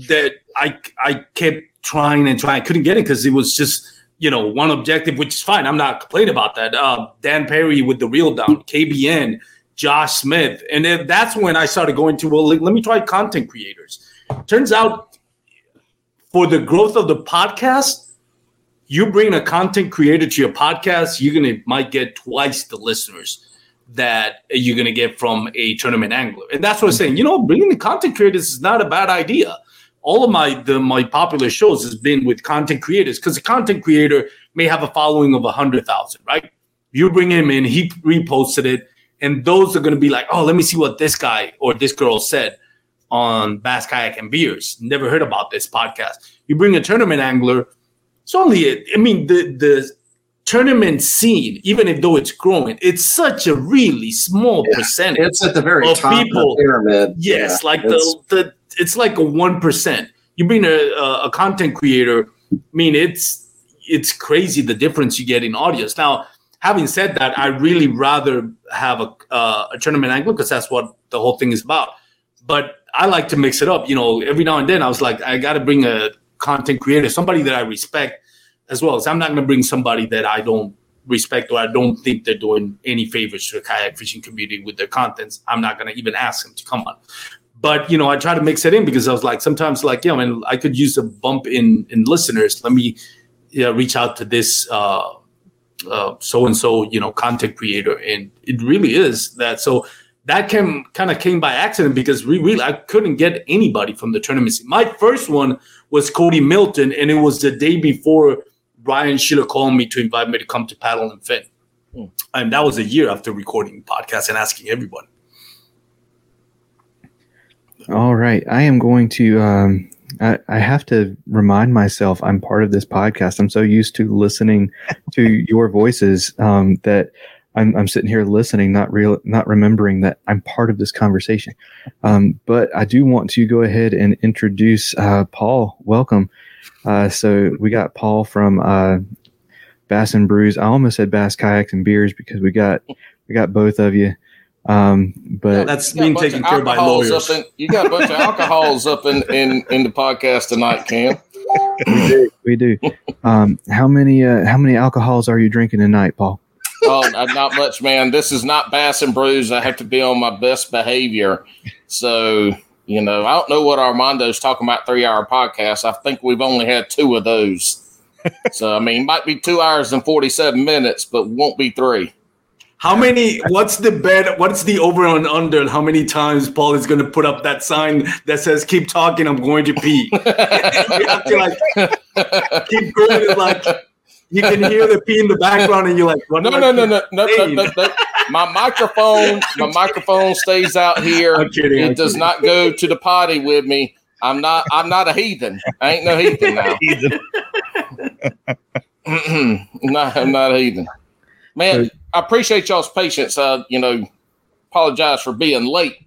that I I kept trying and trying, couldn't get it because it was just you know one objective, which is fine. I'm not complaining about that. Uh, Dan Perry with the reel down, KBN, Josh Smith, and then that's when I started going to well, let, let me try content creators. Turns out, for the growth of the podcast, you bring a content creator to your podcast, you're gonna might get twice the listeners that you're gonna get from a tournament angler, and that's what I'm saying. You know, bringing the content creators is not a bad idea. All of my the my popular shows has been with content creators because a content creator may have a following of a hundred thousand, right? You bring him in, he reposted it, and those are going to be like, oh, let me see what this guy or this girl said on Bass Kayak and Beers. Never heard about this podcast. You bring a tournament angler, it's only, a, I mean, the the tournament scene, even if though it's growing, it's such a really small Yeah. percentage. It's at the very Of top people. of the pyramid. Yes, Yeah, like it's- the the it's like a one percent. You bring a, a content creator. I mean, it's it's crazy the difference you get in audience. Now, having said that, I really rather have a uh, a tournament angler because that's what the whole thing is about. But I like to mix it up. You know, every now and then I was like, I got to bring a content creator, somebody that I respect as well. So I'm not going to bring somebody that I don't respect or I don't think they're doing any favors to the kayak fishing community with their contents, I'm not gonna even ask them to come on. But you know, I try to mix it in because I was like, sometimes like, yeah, I mean, I could use a bump in in listeners. Let me yeah, reach out to this uh so and so, you know, content creator, and it really is that. So that came kind of came by accident because we really I couldn't get anybody from the tournament. My first one was Cody Milton, and it was the day before Ryan Sheila called me to invite me to come to Paddle and Fin. Hmm. And that was a year after recording podcast and asking everyone. All right. I am going to um I, I have to remind myself I'm part of this podcast. I'm so used to listening to your voices um, that I'm, I'm sitting here listening, not real, not remembering that I'm part of this conversation. Um, but I do want to go ahead and introduce uh, Paul. Welcome. Uh, so we got Paul from uh, Bass and Brews. I almost said Bass Kayaks and Beers because we got we got both of you. Um, but yeah, that's being taken care of by lawyers. In, you got a bunch of alcohols up in, in in the podcast tonight, Cam. We do. We do. Um, how many uh, how many alcohols are you drinking tonight, Paul? oh, not much, man. This is not Bass and Brews. I have to be on my best behavior. So, you know, I don't know what Armando's talking about three hour podcast. I think we've only had two of those. so, I mean, might be two hours and 47 minutes, but won't be three. How many? What's the bet? What's the over and under? How many times Paul is going to put up that sign that says "Keep talking, I'm going to pee"? you have to like keep going. Like you can hear the pee in the background, and you're like, no, no, no, no, no, no, no, no, My microphone, my microphone stays out here. I'm kidding. It I'm does kidding. not go to the potty with me. I'm not. I'm not a heathen. I ain't no heathen now. heathen. no, I'm not a heathen. Man, I appreciate y'all's patience. Uh, you know, apologize for being late.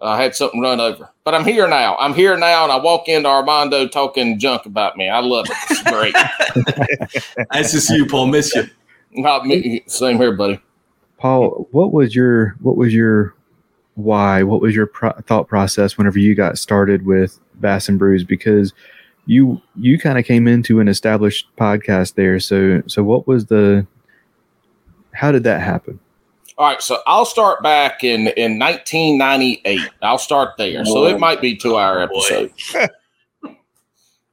I had something run over, but I'm here now. I'm here now, and I walk into Armando talking junk about me. I love it. It's great. nice to see you, Paul. Miss you. Not me. Same here, buddy. Paul, what was your what was your why? What was your pro- thought process whenever you got started with Bass and Brews? Because you you kind of came into an established podcast there. So so what was the how did that happen? All right, so I'll start back in in 1998. I'll start there. So it might be two hour episode.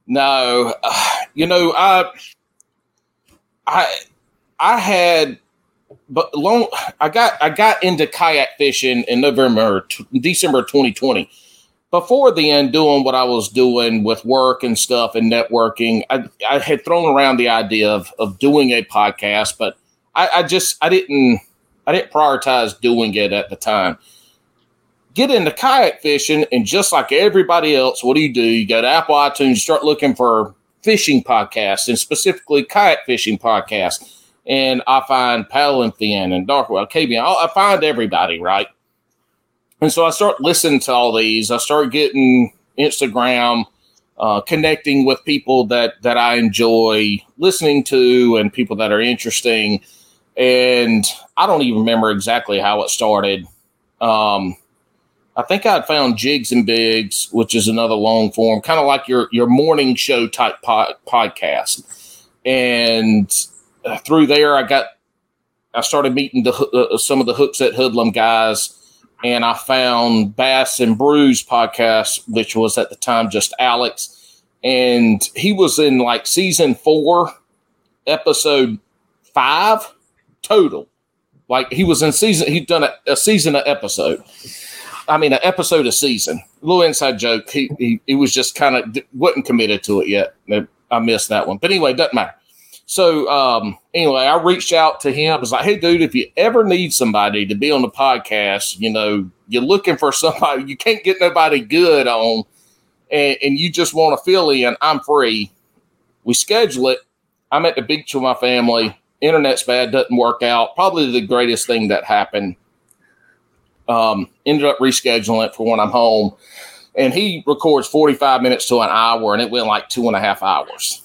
no, uh, you know, I I I had but long I got I got into kayak fishing in November December 2020. Before then, doing what I was doing with work and stuff and networking, I, I had thrown around the idea of of doing a podcast, but I, I just I didn't I didn't prioritize doing it at the time. Get into kayak fishing, and just like everybody else, what do you do? You go to Apple iTunes, start looking for fishing podcasts, and specifically kayak fishing podcasts. And I find Paddle and Fin and Darkwell, KBN. I find everybody, right? And so I start listening to all these. I start getting Instagram, uh, connecting with people that that I enjoy listening to and people that are interesting and I don't even remember exactly how it started. Um, I think I'd found Jigs and Bigs, which is another long form, kind of like your your morning show type pod, podcast. And uh, through there, I got I started meeting the uh, some of the hooks at Hoodlum guys, and I found Bass and Brews podcast, which was at the time just Alex, and he was in like season four, episode five total. Like he was in season, he'd done a, a season of episode. I mean, an episode a season. A little inside joke. He he, he was just kind of wasn't committed to it yet. I missed that one, but anyway, doesn't matter. So um, anyway, I reached out to him. I was like, "Hey, dude, if you ever need somebody to be on the podcast, you know, you're looking for somebody, you can't get nobody good on, and, and you just want to fill in. I'm free. We schedule it. I'm at the beach with my family internet's bad, doesn't work out. Probably the greatest thing that happened. Um, ended up rescheduling it for when I'm home. And he records 45 minutes to an hour, and it went like two and a half hours.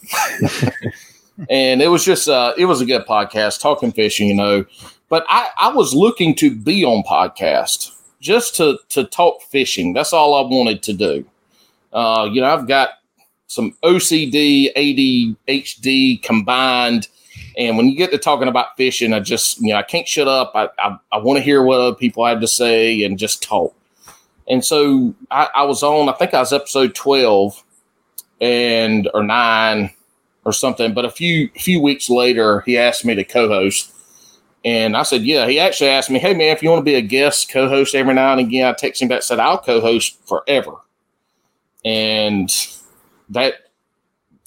and it was just, uh, it was a good podcast, talking fishing, you know. But I, I was looking to be on podcast just to to talk fishing. That's all I wanted to do. Uh, you know, I've got some OCD, ADHD combined And when you get to talking about fishing, I just, you know, I can't shut up. I, I, I want to hear what other people have to say and just talk. And so I, I was on, I think I was episode 12 and, or nine or something. But a few, few weeks later, he asked me to co host. And I said, yeah. He actually asked me, hey, man, if you want to be a guest co host every now and again, I texted him back said, I'll co host forever. And that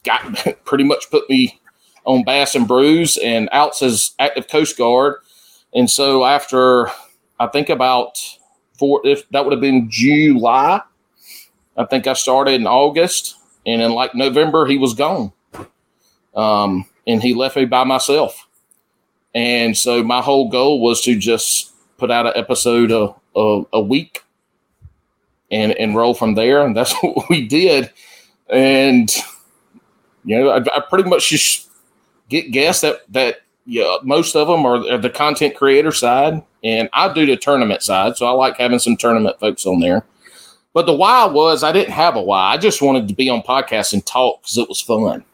got pretty much put me on Bass and Brews and Outs as active Coast Guard. And so after I think about four, if that would have been July, I think I started in August, and in like November he was gone, um, and he left me by myself. And so my whole goal was to just put out an episode a, a, a week and and roll from there, and that's what we did. And you know, I, I pretty much just get guests that that yeah, most of them are, are the content creator side, and I do the tournament side. So I like having some tournament folks on there. But the why was I didn't have a why. I just wanted to be on podcasts and talk because it was fun.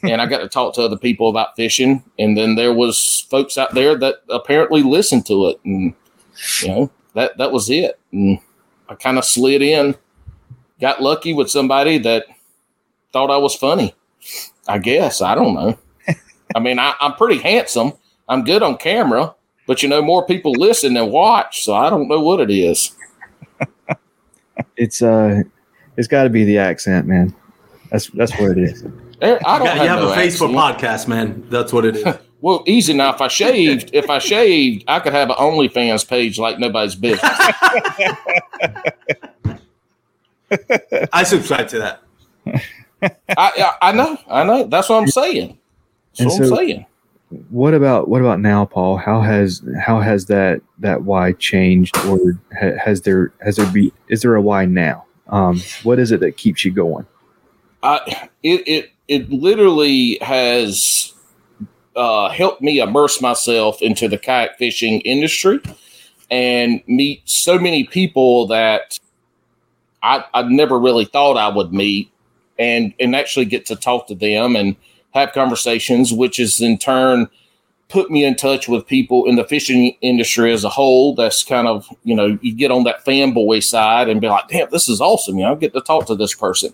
and I got to talk to other people about fishing. And then there was folks out there that apparently listened to it. And, you know, that, that was it. And I kind of slid in, got lucky with somebody that thought I was funny. I guess. I don't know. I mean, I, I'm pretty handsome. I'm good on camera, but you know, more people listen than watch. So I don't know what it is. It's uh, it's got to be the accent, man. That's that's what it is. I don't You, got- you have, have no a face for accent. podcast, man. That's what it is. Well, easy now. If I shaved, if I shaved, I could have an OnlyFans page like nobody's business. I subscribe to that. I, I I know, I know. That's what I'm saying. That's And what I'm so- saying. What about what about now, Paul? How has how has that that why changed, or ha, has there has there be is there a why now? Um, what is it that keeps you going? I, it it it literally has uh, helped me immerse myself into the kayak fishing industry and meet so many people that I I never really thought I would meet, and and actually get to talk to them and have conversations, which is in turn put me in touch with people in the fishing industry as a whole. That's kind of you know you get on that fanboy side and be like, damn, this is awesome. You know, I get to talk to this person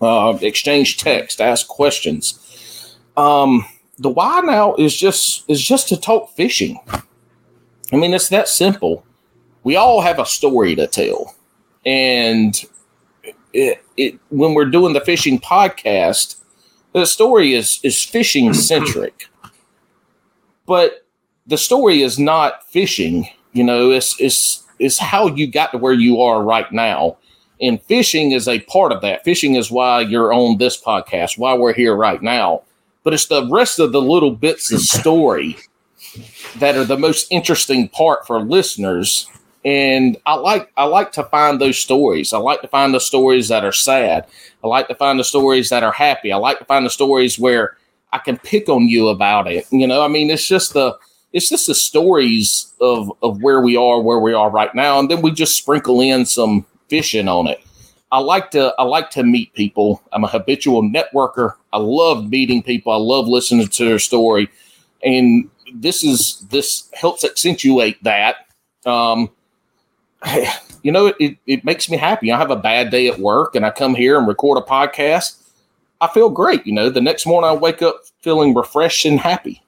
uh, exchange text, ask questions. Um, the why now is just is just to talk fishing. I mean, it's that simple. We all have a story to tell, and it, it when we're doing the fishing podcast, the story is is fishing centric, but the story is not fishing. You know, it's it's it's how you got to where you are right now and fishing is a part of that. Fishing is why you're on this podcast, why we're here right now. But it's the rest of the little bits of story that are the most interesting part for listeners. And I like I like to find those stories. I like to find the stories that are sad. I like to find the stories that are happy. I like to find the stories where I can pick on you about it. You know, I mean, it's just the it's just the stories of of where we are, where we are right now, and then we just sprinkle in some fishing on it. I like to I like to meet people. I'm a habitual networker. I love meeting people. I love listening to their story, and this is this helps accentuate that. Um, you know, it, it makes me happy. I have a bad day at work, and I come here and record a podcast. I feel great. You know, the next morning I wake up feeling refreshed and happy.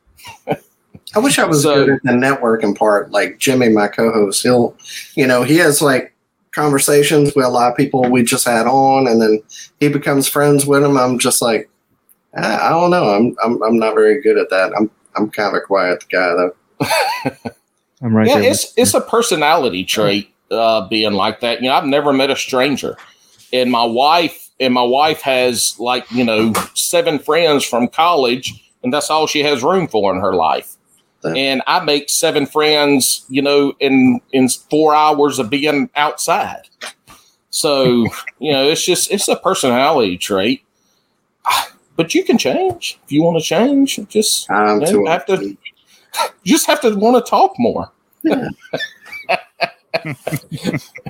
I wish I was So- good at the networking part. Like Jimmy, my co-host, he'll, you know, he has like conversations with a lot of people we just had on, and then he becomes friends with them. I'm just like, I, I don't know. I'm, I'm I'm not very good at that. I'm I'm kind of a quiet guy though. I'm right yeah, there. it's it's a personality trait uh, being like that. You know, I've never met a stranger, and my wife and my wife has like you know seven friends from college, and that's all she has room for in her life. Yeah. And I make seven friends, you know, in in four hours of being outside. So you know, it's just it's a personality trait. But you can change if you want to change. Just Yeah, too. I have to- you just have to want to talk more.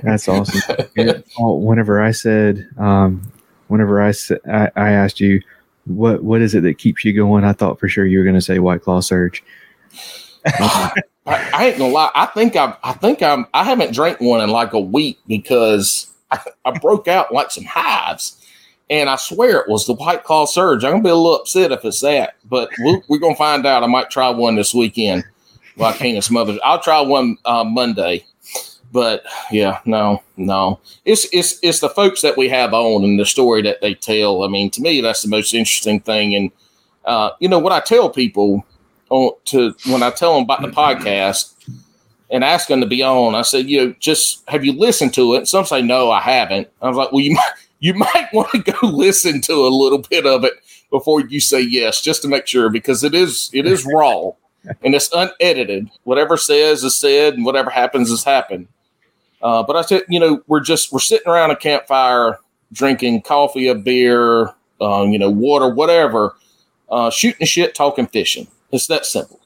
That's awesome. Yeah, whenever I said, um, whenever I, sa- I asked you, what what is it that keeps you going? I thought for sure you were going to say White Claw Surge. I, I ain't gonna lie. I think I I think I'm I haven't drank one in like a week because I, I broke out like some hives. And I swear it was the White Claw Surge. I'm gonna be a little upset if it's that, but we we are gonna find out. I might try one this weekend. Well, I can't smother. I'll try one uh, Monday. But yeah, no, no. It's it's it's the folks that we have on and the story that they tell. I mean, to me, that's the most interesting thing. And uh, you know what I tell people on to when I tell them about the podcast and ask them to be on, I said, you know, just have you listened to it? And some say no, I haven't. I was like, well, you might you might want to go listen to a little bit of it before you say yes, just to make sure, because it is it is raw and it's unedited. Whatever says is said, and whatever happens is happened. Uh, but I said, you know, we're just we're sitting around a campfire, drinking coffee, a beer, uh, you know, water, whatever, uh, shooting shit, talking fishing. It's that simple.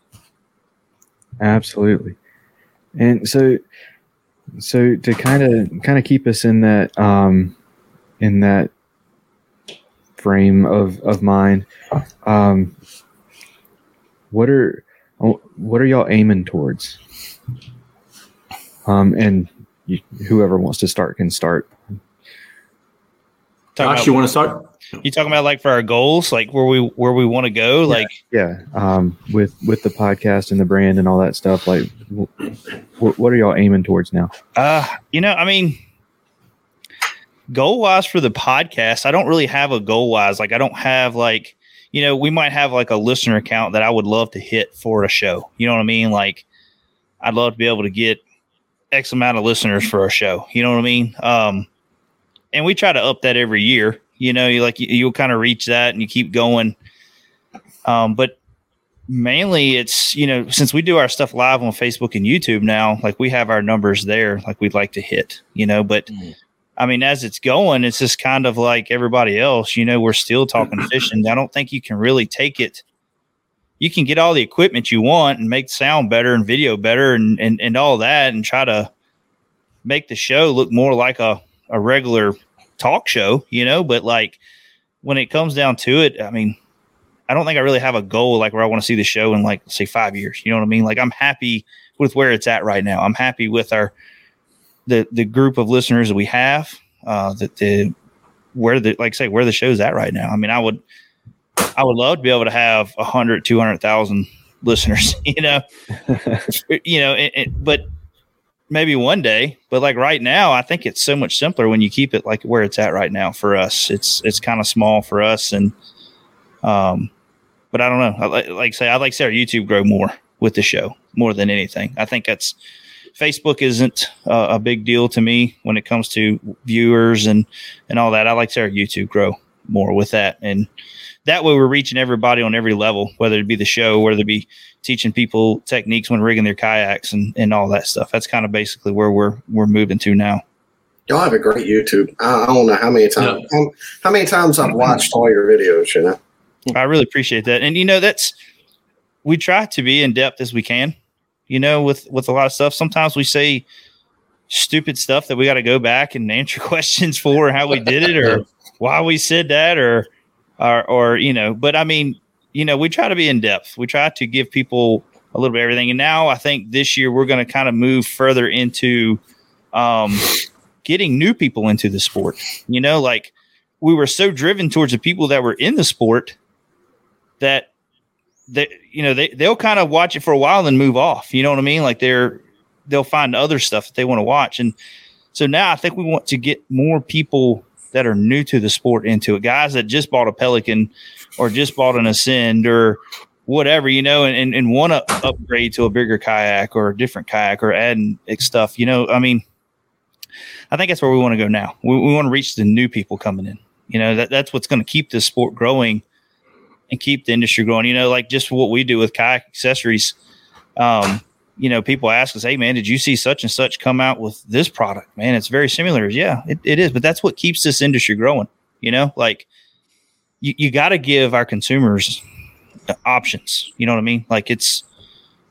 Absolutely. And so, so to kind of kind of keep us in that um, in that frame of of mind, um, what are what are y'all aiming towards? Um, and you, whoever wants to start can start. Josh, you want to start? You talking about like for our goals, like where we where we want to go, yeah. like yeah, um, with with the podcast and the brand and all that stuff. Like, what, what are y'all aiming towards now? Uh, you know, I mean, goal wise for the podcast, I don't really have a goal wise. Like, I don't have like, you know, we might have like a listener account that I would love to hit for a show. You know what I mean? Like, I'd love to be able to get X amount of listeners for our show. You know what I mean? Um, and we try to up that every year. You know, you like you, you'll kind of reach that and you keep going. Um, but mainly it's you know since we do our stuff live on Facebook and YouTube now, like we have our numbers there, like we'd like to hit. You know, but. Mm. I mean, as it's going, it's just kind of like everybody else. You know, we're still talking fishing. I don't think you can really take it you can get all the equipment you want and make sound better and video better and, and, and all that and try to make the show look more like a, a regular talk show, you know, but like when it comes down to it, I mean, I don't think I really have a goal like where I want to see the show in like say five years. You know what I mean? Like I'm happy with where it's at right now. I'm happy with our the the group of listeners that we have. Uh, that the where the like say where the show's at right now. I mean, I would I would love to be able to have a hundred, two hundred thousand listeners, you know, you know, it, it, but maybe one day, but like right now, I think it's so much simpler when you keep it like where it's at right now for us. It's, it's kind of small for us. And, um, but I don't know. I, like, like say, I'd like to see our YouTube grow more with the show more than anything. I think that's Facebook isn't uh, a big deal to me when it comes to viewers and, and all that. I like to see our YouTube grow more with that. And, that way we're reaching everybody on every level, whether it be the show, whether it be teaching people techniques when rigging their kayaks and, and all that stuff. That's kind of basically where we're we're moving to now. Y'all have a great YouTube. I, I don't know how many times yeah. how, how, many times I've watched all your videos. You know, I really appreciate that, and you know that's we try to be in depth as we can. You know, with with a lot of stuff. Sometimes we say stupid stuff that we got to go back and answer questions for how we did it or why we said that or or or you know, but I mean, you know, we try to be in depth. We try to give people a little bit of everything. And now I think this year we're going to kind of move further into um, getting new people into the sport. You know, like we were so driven towards the people that were in the sport that they, you know, they they'll kind of watch it for a while and move off. You know what I mean? Like they're they'll find other stuff that they want to watch. And so now I think we want to get more people that are new to the sport into it. Guys that just bought a Pelican or just bought an Ascend or whatever, you know, and, and, and want to upgrade to a bigger kayak or a different kayak or adding stuff, you know, I mean, I think that's where we want to go now. We, we want to reach the new people coming in. You know, that, that's what's going to keep this sport growing and keep the industry growing. You know, like just what we do with kayak accessories. Um, you know, people ask us, "Hey, man, did you see such and such come out with this product?" Man, it's very similar. Yeah, it, it is, but that's what keeps this industry growing. You know, like you, you got to give our consumers options. You know what I mean? Like it's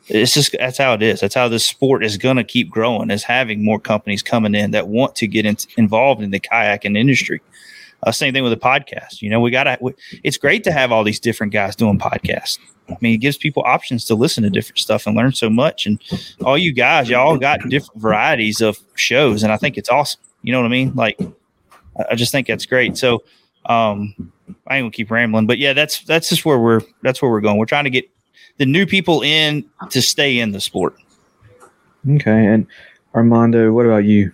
it's just that's how it is. That's how this sport is going to keep growing. Is having more companies coming in that want to get in, involved in the kayaking industry. Uh, same thing with the podcast. You know, we got to, it's great to have all these different guys doing podcasts. I mean, it gives people options to listen to different stuff and learn so much. And all you guys, y'all got different varieties of shows. And I think it's awesome. You know what I mean? Like, I just think that's great. So, um, I ain't gonna keep rambling, but yeah, that's that's just where we're that's where we're going. We're trying to get the new people in to stay in the sport. Okay, and Armando, what about you?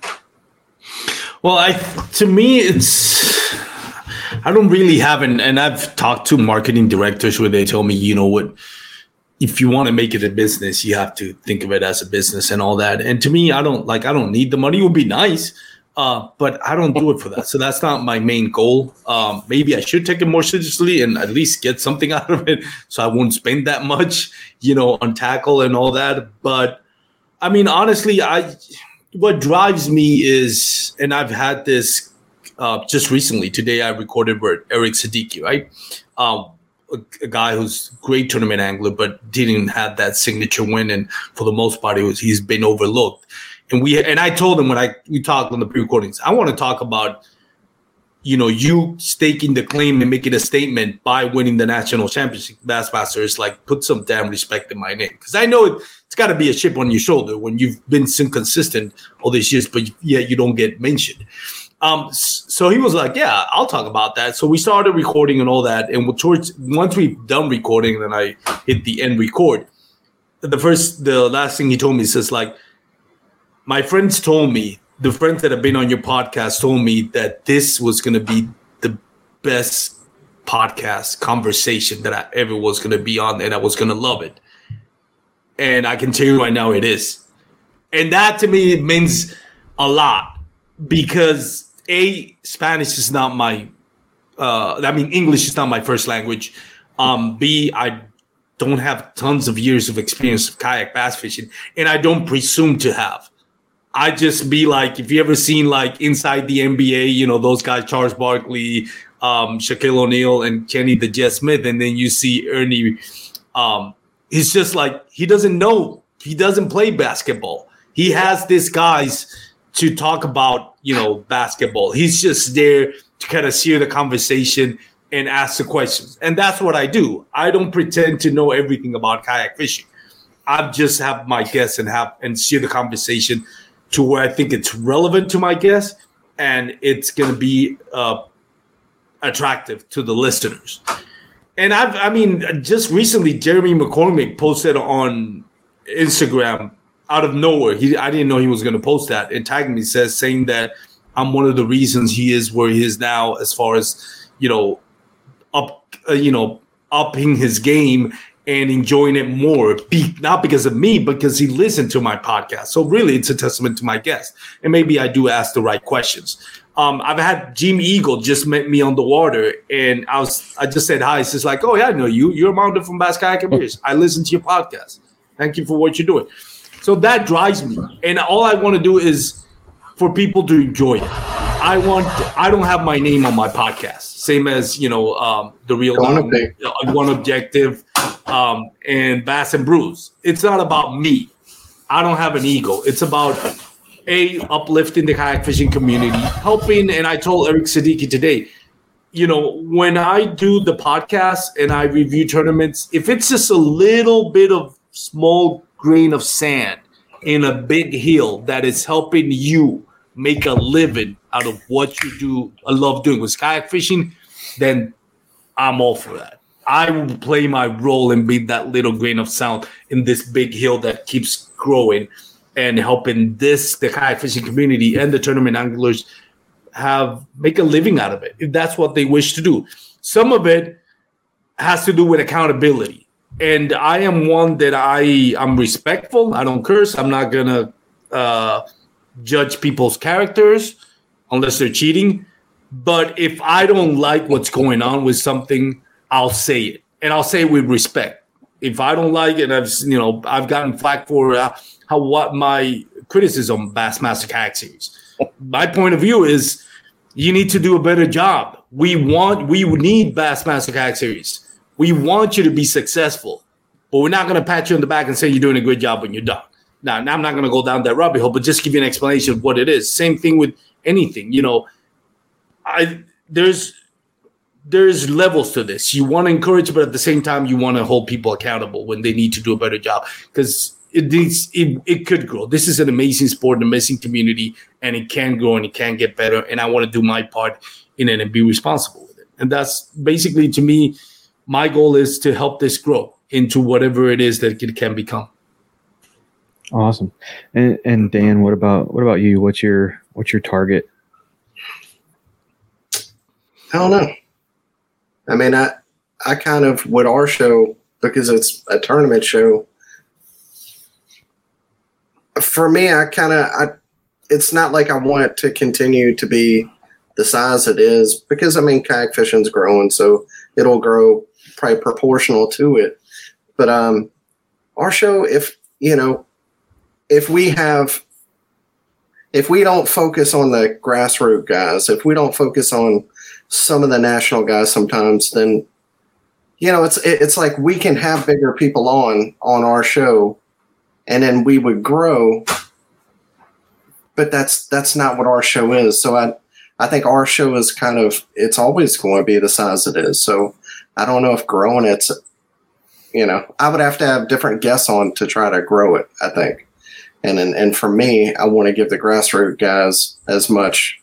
Well, I to me it's I don't really have an and I've talked to marketing directors where they tell me, you know what, if you want to make it a business, you have to think of it as a business and all that. And to me, I don't like I don't need the money. It would be nice, uh, but I don't do it for that. So that's not my main goal. Um, maybe I should take it more seriously and at least get something out of it, so I won't spend that much, you know, on tackle and all that. But I mean, honestly, I what drives me is, and I've had this uh, just recently. Today, I recorded with Eric Siddiqui, right? Um, a, a, guy who's great tournament angler, but didn't have that signature win, and for the most part, was he's been overlooked. And we and I told him when I we talked on the pre-recordings, I want to talk about you know, you staking the claim and making a statement by winning the national championship, Bassmasters, like put some damn respect in my name. Because I know it, it's got to be a chip on your shoulder when you've been consistent all these years, but yet you don't get mentioned. Um, so he was like, "Yeah, I'll talk about that." So we started recording and all that, and towards once we done recording, then I hit the end record. The first, the last thing he told me says like, "My friends told me the friends that have been on your podcast told me that this was going to be the best podcast conversation that I ever was going to be on, and I was going to love it. And I can tell you right now, it is. And that to me means a lot because a Spanish is not my. Uh, I mean, English is not my first language. Um, B, I don't have tons of years of experience of kayak bass fishing, and I don't presume to have. I just be like, if you ever seen like inside the NBA, you know, those guys, Charles Barkley, um, Shaquille O'Neal, and Kenny the Jet Smith, and then you see Ernie. Um, he's just like he doesn't know, he doesn't play basketball. He has these guys to talk about, you know, basketball. He's just there to kind of steer the conversation and ask the questions. And that's what I do. I don't pretend to know everything about kayak fishing. I just have my guests and have and steer the conversation to where I think it's relevant to my guests and it's going to be uh, attractive to the listeners. And I've, I mean, just recently, Jeremy McCormick posted on Instagram out of nowhere. He, I didn't know he was going to post that and tagged me, says saying that I'm one of the reasons he is where he is now, as far as you know, up, uh, you know, upping his game and enjoying it more, be, not because of me, because he listened to my podcast. So really, it's a testament to my guest, and maybe I do ask the right questions. Um, I've had Jim Eagle just met me on the water, and I was I just said hi. He's just like, "Oh yeah, I know you. You're Armando from Bass Kayak Beers. I listen to your podcast. Thank you for what you're doing." So that drives me, and all I want to do is for people to enjoy it. I want. I don't have my name on my podcast, same as you know um, the real one, one objective um, and Bass and Brews. It's not about me. I don't have an ego. It's about a uplifting the kayak fishing community, helping. And I told Eric Siddiqui today, you know, when I do the podcast and I review tournaments, if it's just a little bit of small grain of sand in a big hill that is helping you make a living out of what you do, I love doing with kayak fishing, then I'm all for that. I will play my role and be that little grain of sand in this big hill that keeps growing and helping this the kayak fishing community and the tournament anglers have make a living out of it if that's what they wish to do. Some of it has to do with accountability. And I am one that I I'm respectful. I don't curse. I'm not gonna uh, judge people's characters unless they're cheating. But if I don't like what's going on with something, I'll say it, and I'll say it with respect. If I don't like it, I've you know I've gotten flack for uh, how what my criticism Bassmaster Kayak Series. My point of view is you need to do a better job. We want we need Bassmaster Kayak Series. We want you to be successful, but we're not going to pat you on the back and say you're doing a good job when you're done. Now, now I'm not going to go down that rabbit hole, but just give you an explanation of what it is. Same thing with anything. You know, I there's there's levels to this. You want to encourage, but at the same time, you want to hold people accountable when they need to do a better job because it needs it, it could grow. This is an amazing sport, an amazing community, and it can grow and it can get better. And I want to do my part in it and be responsible with it. And that's basically to me, my goal is to help this grow into whatever it is that it can become. Awesome. And and Dan, what about what about you? What's your what's your target? I don't know. I mean, I I kind of with our show because it's a tournament show. For me, I kind of I. It's not like I want it to continue to be the size it is because I mean kayak fishing's growing, so it'll grow probably proportional to it. But um, our show, if you know, if we have, if we don't focus on the grassroots guys, if we don't focus on some of the national guys, sometimes then, you know, it's it's like we can have bigger people on on our show, and then we would grow. But that's that's not what our show is. So I I think our show is kind of it's always going to be the size it is. So I don't know if growing it's you know, I would have to have different guests on to try to grow it, I think. And and, and for me, I want to give the grassroots guys as much,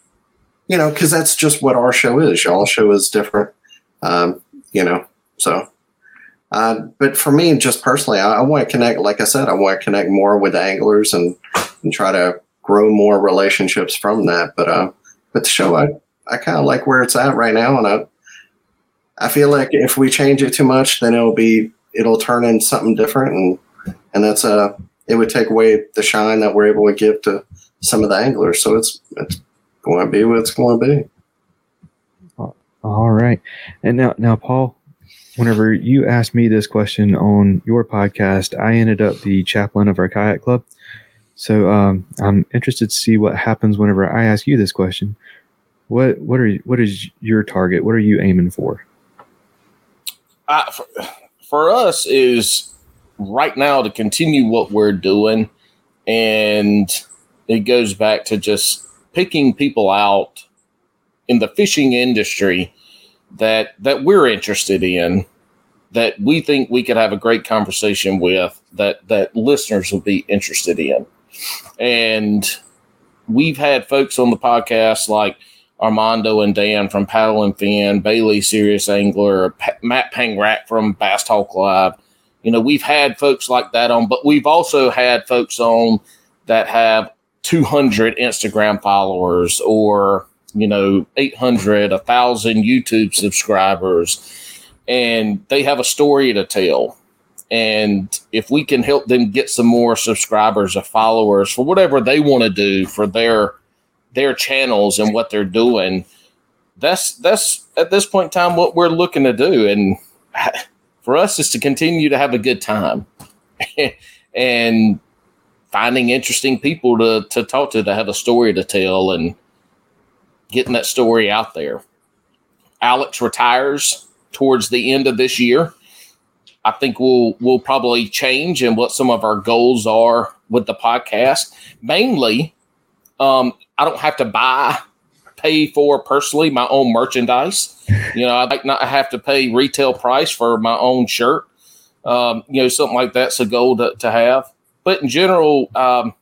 you know, because that's just what our show is. Y'all show is different, um, you know. So, uh, but for me, just personally, I, I want to connect. Like I said, I want to connect more with anglers and and try to grow more relationships from that. But uh, but the show, I I kind of like where it's at right now, and I I feel like if we change it too much, then it'll be it'll turn into something different, and and that's a uh, it would take away the shine that we're able to give to some of the anglers. So it's it's going to be what it's going to be. All right, and now now Paul, whenever you asked me this question on your podcast, I ended up the chaplain of our kayak club. So um, I'm interested to see what happens whenever I ask you this question. What what are what is your target? What are you aiming for? Uh, for, for us is right now to continue what we're doing, and it goes back to just picking people out in the fishing industry that that we're interested in that we think we could have a great conversation with that that listeners will be interested in. And we've had folks on the podcast like Armando and Dan from Paddle and Fin, Bailey Serious Angler, Matt Pangrac from Bass Talk Live. You know, we've had folks like that on, but we've also had folks on that have 200 Instagram followers or, you know, 800, 1,000 YouTube subscribers, and they have a story to tell. And if we can help them get some more subscribers or followers for whatever they want to do for their their channels and what they're doing, that's that's at this point in time what we're looking to do. And for us is to continue to have a good time and finding interesting people to, to talk to to have a story to tell and getting that story out there. Alex retires towards the end of this year. I think we'll we'll probably change and what some of our goals are with the podcast. Mainly, um, I don't have to buy, pay for personally my own merchandise. You know, I like not have to pay retail price for my own shirt. Um, you know, something like that's a goal to, to have. But in general, um,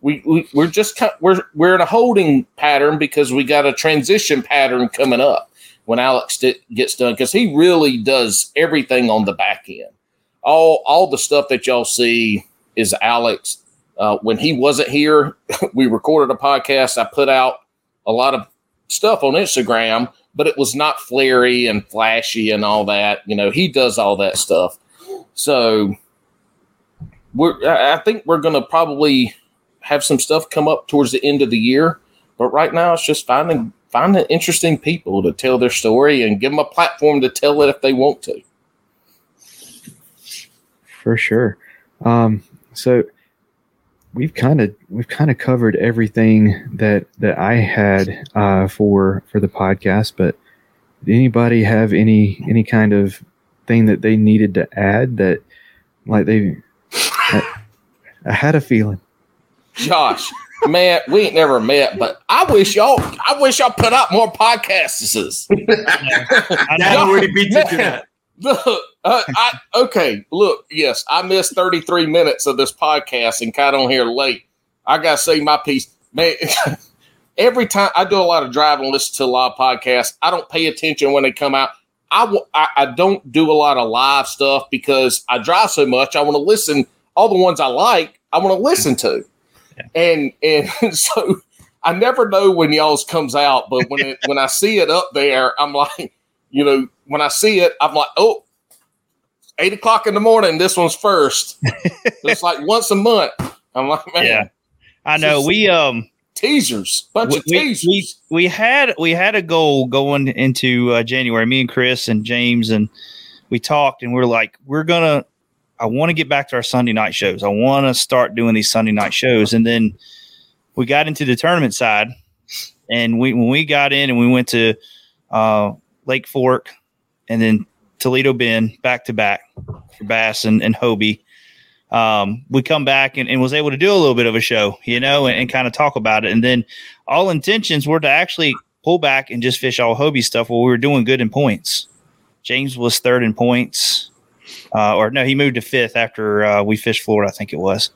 we, we we're just we're we're in a holding pattern because we got a transition pattern coming up when Alex gets done because he really does everything on the back end. All all the stuff that y'all see is Alex uh, when he wasn't here, we recorded a podcast. I put out a lot of stuff on Instagram, but it was not flary and flashy and all that. You know, he does all that stuff. So we're, I think we're going to probably have some stuff come up towards the end of the year. But right now, it's just finding finding interesting people to tell their story and give them a platform to tell it if they want to. For sure. Um, so we've kind of we've kind of covered everything that that I had uh, for for the podcast. But did anybody have any any kind of thing that they needed to add that like they? I, I had a feeling. Josh, man, we ain't never met, but I wish y'all, I wish y'all put out more podcasts. I Dad know. already beat you to that. Look, uh, I, okay, look, yes, I missed 33 minutes of this podcast and got on here late. I got to say my piece. Man, every time I do a lot of driving, and listen to a lot of podcasts, I don't pay attention when they come out. I, w- I, I don't do a lot of live stuff because I drive so much. I want to listen, all the ones I like, I want to listen to. And, and so I never know when y'all's comes out, but when it, when I see it up there, I'm like, you know, when I see it, I'm like, oh, eight o'clock in the morning. This one's first. it's like once a month. I'm like, man, Yeah. I know. We um teasers, bunch we, of teasers. we we had we had a goal going into uh, January. Me and Chris and James and we talked and we are like, we're gonna. I want to get back to our Sunday night shows. I want to start doing these Sunday night shows, and then we got into the tournament side, and we when we got in and we went to uh, Lake Fork, and then Toledo Bend back to back for Bass and, and Hobie. Um, we come back and, and was able to do a little bit of a show, you know, and, and kind of talk about it. And then all intentions were to actually pull back and just fish all Hobie stuff while we were doing good in points. James was third in points, uh, or no, he moved to fifth after uh, we fished Florida, I think it was.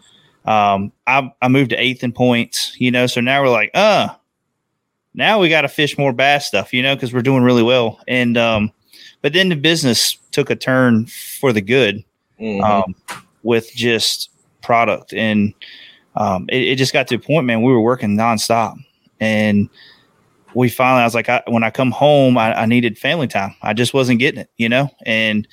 Um, I, I moved to eighth in points, you know, so now we're like, uh, now we got to fish more bass stuff, you know, because we're doing really well. And, um, but then the business took a turn for the good Mhm. um, with just product. And um, it, it just got to a point, man, we were working nonstop. And we finally, I was like, I, when I come home, I, I needed family time. I just wasn't getting it, you know? And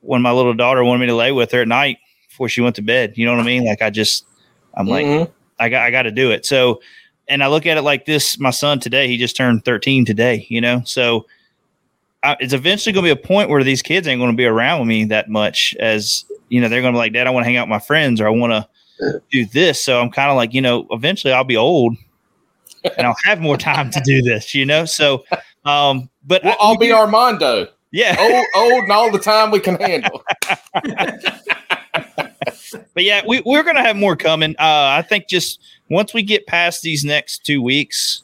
when my little daughter wanted me to lay with her at night before she went to bed, you know what I mean? Like, I just, I'm like, Mhm. I got I got to do it. So, and I look at it like this: my son today, he just turned 13 today. You know, so I, it's eventually going to be a point where these kids ain't going to be around with me that much. As you know, they're going to be like, "Dad, I want to hang out with my friends, or I want to do this." So I'm kind of like, you know, eventually I'll be old, and I'll have more time to do this. You know, so. Um, but Well, I- I'll be do- Armando. yeah. Old, old, and all the time we can handle. but yeah, we, we're going to have more coming. Uh, I think just once we get past these next two weeks,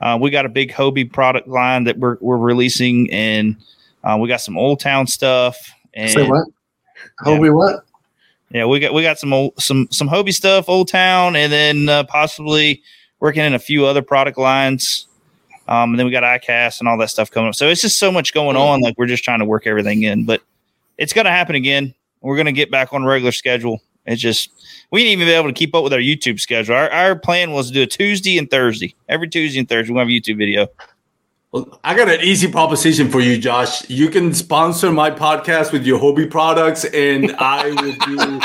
uh, we got a big Hobie product line that we're, we're releasing, and uh, we got some Old Town stuff. And Say what? Hobie what? yeah, we got we got some old, some some Hobie stuff, Old Town, and then uh, possibly working in a few other product lines. Um, and then we got iCast and all that stuff coming up. So it's just so much going on. Like we're just trying to work everything in, but it's going to happen again. We're going to get back on regular schedule. It's just we didn't even be able to keep up with our YouTube schedule. Our, our plan was to do a Tuesday and Thursday. Every Tuesday and Thursday, we have a YouTube video. Well, I got an easy proposition for you, Josh. You can sponsor my podcast with your Hobie products, and I will do.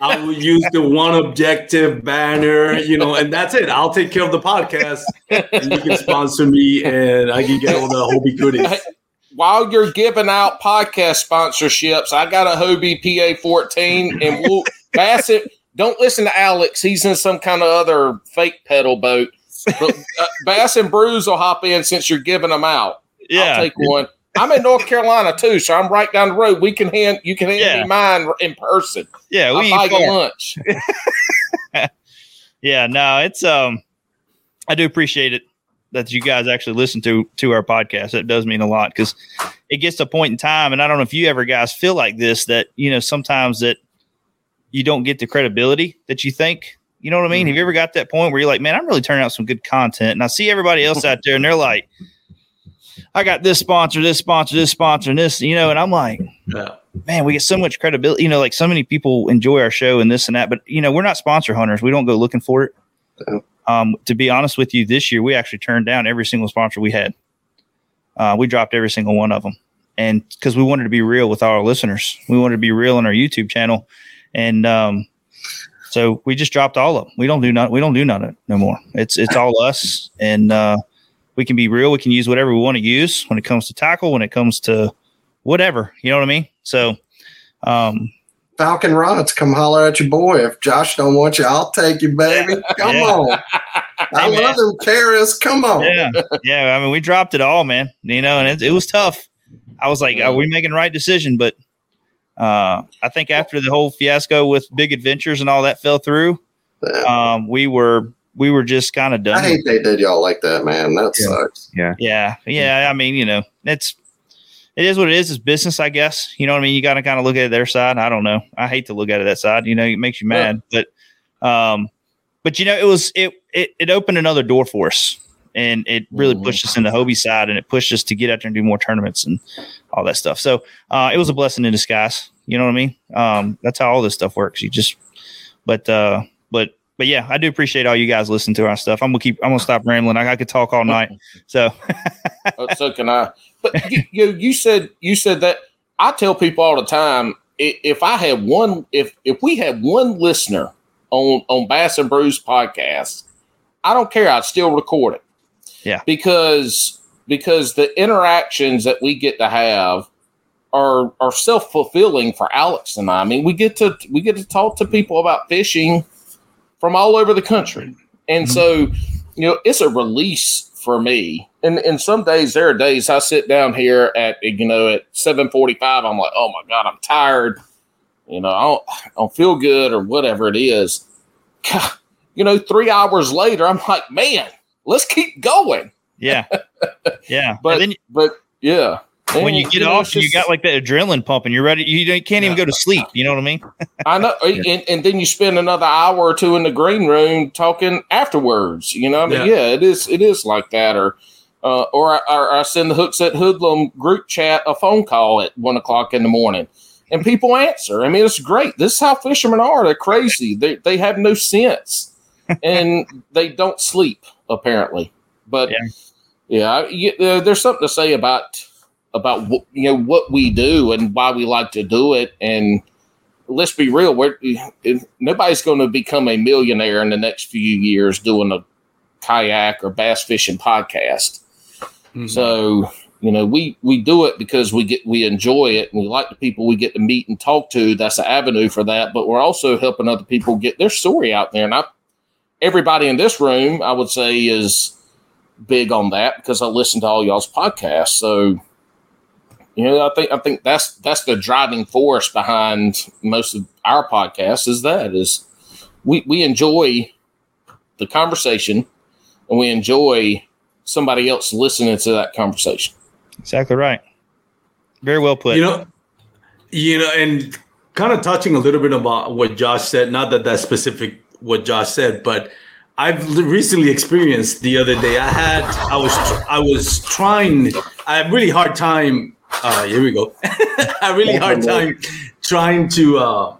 I will use the one objective banner, you know, and that's it. I'll take care of the podcast, and you can sponsor me, and I can get all the Hobie goodies. While you're giving out podcast sponsorships, I got a Hobie PA 14 and we'll Bassett. Don't listen to Alex. He's in some kind of other fake pedal boat. But uh, Bass and Brews will hop in since you're giving them out. I'll take one. I'm in North Carolina too, so I'm right down the road. We can hand you can hand Yeah. me mine in person. yeah, we I'll buy you lunch. Yeah, no, it's um I do appreciate it that you guys actually listen to to our podcast. That does mean a lot because it gets to a point in time, and I don't know if you ever guys feel like this that you know sometimes that you don't get the credibility that you think. You know what I mean? Mm-hmm. Have you ever got that point where you're like, man, I'm really turning out some good content, and I see everybody else out there, and they're like, I got this sponsor, this sponsor, this sponsor, and this, you know, and I'm like, Yeah. man, we get so much credibility. You know, like so many people enjoy our show and this and that, but you know, we're not sponsor hunters. We don't go looking for it. No. Um, to be honest with you, this year we actually turned down every single sponsor we had. Uh, we dropped every single one of them, and because we wanted to be real with our listeners, we wanted to be real on our YouTube channel, and um, so we just dropped all of them. We don't do not. We don't do none no more. It's it's all us, and uh, we can be real. We can use whatever we want to use when it comes to tackle, when it comes to whatever. You know what I mean? So, um, Falcon Rods, come holler at your boy. If Josh don't want you, I'll take you, baby. Come Yeah. on. I Hey, man. love them carrots. Come on. yeah, yeah. I mean, we dropped it all, man. You know, and it, it was tough. I was like, are we making the right decision? But uh, I think after the whole fiasco with Big Adventures and all that fell through, Um, we were we were just kind of done. I hate they did y'all like that, man. That Yeah. sucks. Yeah. Yeah, yeah. I mean, you know, it's it is what it is. It's business, I guess. You know what I mean? You got to kind of look at their side. I don't know. I hate to look at it that side. You know, it makes you mad, but um, but you know, it was it it it opened another door for us, and it really Mhm. pushed us in the Hobie side, and it pushed us to get out there and do more tournaments and all that stuff. So uh, it was a blessing in disguise. You know what I mean? Um, that's how all this stuff works. You just, but uh, but. But yeah, I do appreciate all you guys listening to our stuff. I'm gonna keep. I'm gonna stop rambling. I, I could talk all night. So Uh, so can I. But you, you you said you said that I tell people all the time if I had one if if we had one listener on on Bass and Brews podcast, I don't care. I'd still record it. Yeah. because because the interactions that we get to have are are self fulfilling for Alex and I. I mean, we get to we get to talk to people about fishing from all over the country, and Mhm. so you know it's a release for me. And and some days there are days I sit down here at you know at seven forty five. I'm like, oh my god, I'm tired. You know, I don't, I don't feel good or whatever it is. God, you know, three hours later, I'm like, man, let's keep going. yeah, yeah. But then but yeah, when you And, get know, off, it's you got like that adrenaline pumping. You're ready. You can't even go to sleep. You know what I mean? I know, and, and then you spend another hour or two in the green room talking afterwards. You know, I mean, Yeah. yeah, it is, it is like that. Or, uh, or, I, or I send the hooks at hoodlum group chat a phone call at one o'clock in the morning, and people answer. I mean, it's great. This is how fishermen are. They're crazy. They they have no sense, and they don't sleep apparently. But Yeah. yeah, I- you- uh, there's something to say about about what you know what we do and why we like to do it. And let's be real we're nobody's going to become a millionaire in the next few years doing a kayak or bass fishing podcast. Mhm. so you know we we do it because we get we enjoy it. And we like the people we get to meet and talk to. That's the avenue for that. But we're also helping other people get their story out there. And i everybody in this room i would say is big on that because i listen to all y'all's podcasts. So you know, I think I think that's that's the driving force behind most of our podcasts is that is we we enjoy the conversation and we enjoy somebody else listening to that conversation. Exactly right. Very well put. you know you know and kind of touching a little bit about what josh said not that that's specific what josh said but i've recently experienced the other day i had i was i was trying i had a really hard time uh here we go. A really hard time trying to uh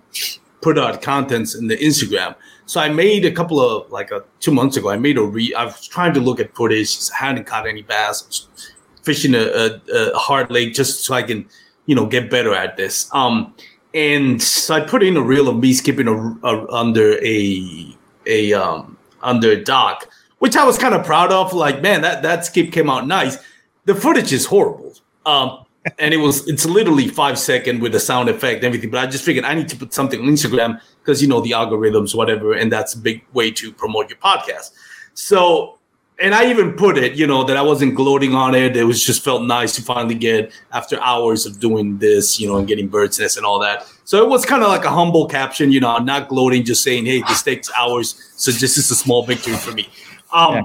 put out contents in the instagram. So i made a couple of like uh two months ago i made a re i was trying to look at footage. I hadn't caught any bass. I was fishing a, a, a hard lake just so i can you know get better at this. Um and so i put in a reel of me skipping a, a, under a a um under a dock which i was kind of proud of. Like man that that skip came out nice. The footage is horrible. Um and it was it's literally five second with the sound effect everything but i just figured i need to put something on instagram because you know the algorithms whatever and that's a big way to promote your podcast so and I even put it, you know, that I wasn't gloating on it. It was just felt nice to finally get after hours of doing this, you know, and getting bird's nest and all that. So it was kind of like a humble caption, you know, not gloating, just saying, hey, this takes hours. So this is a small victory for me. Um, Yeah.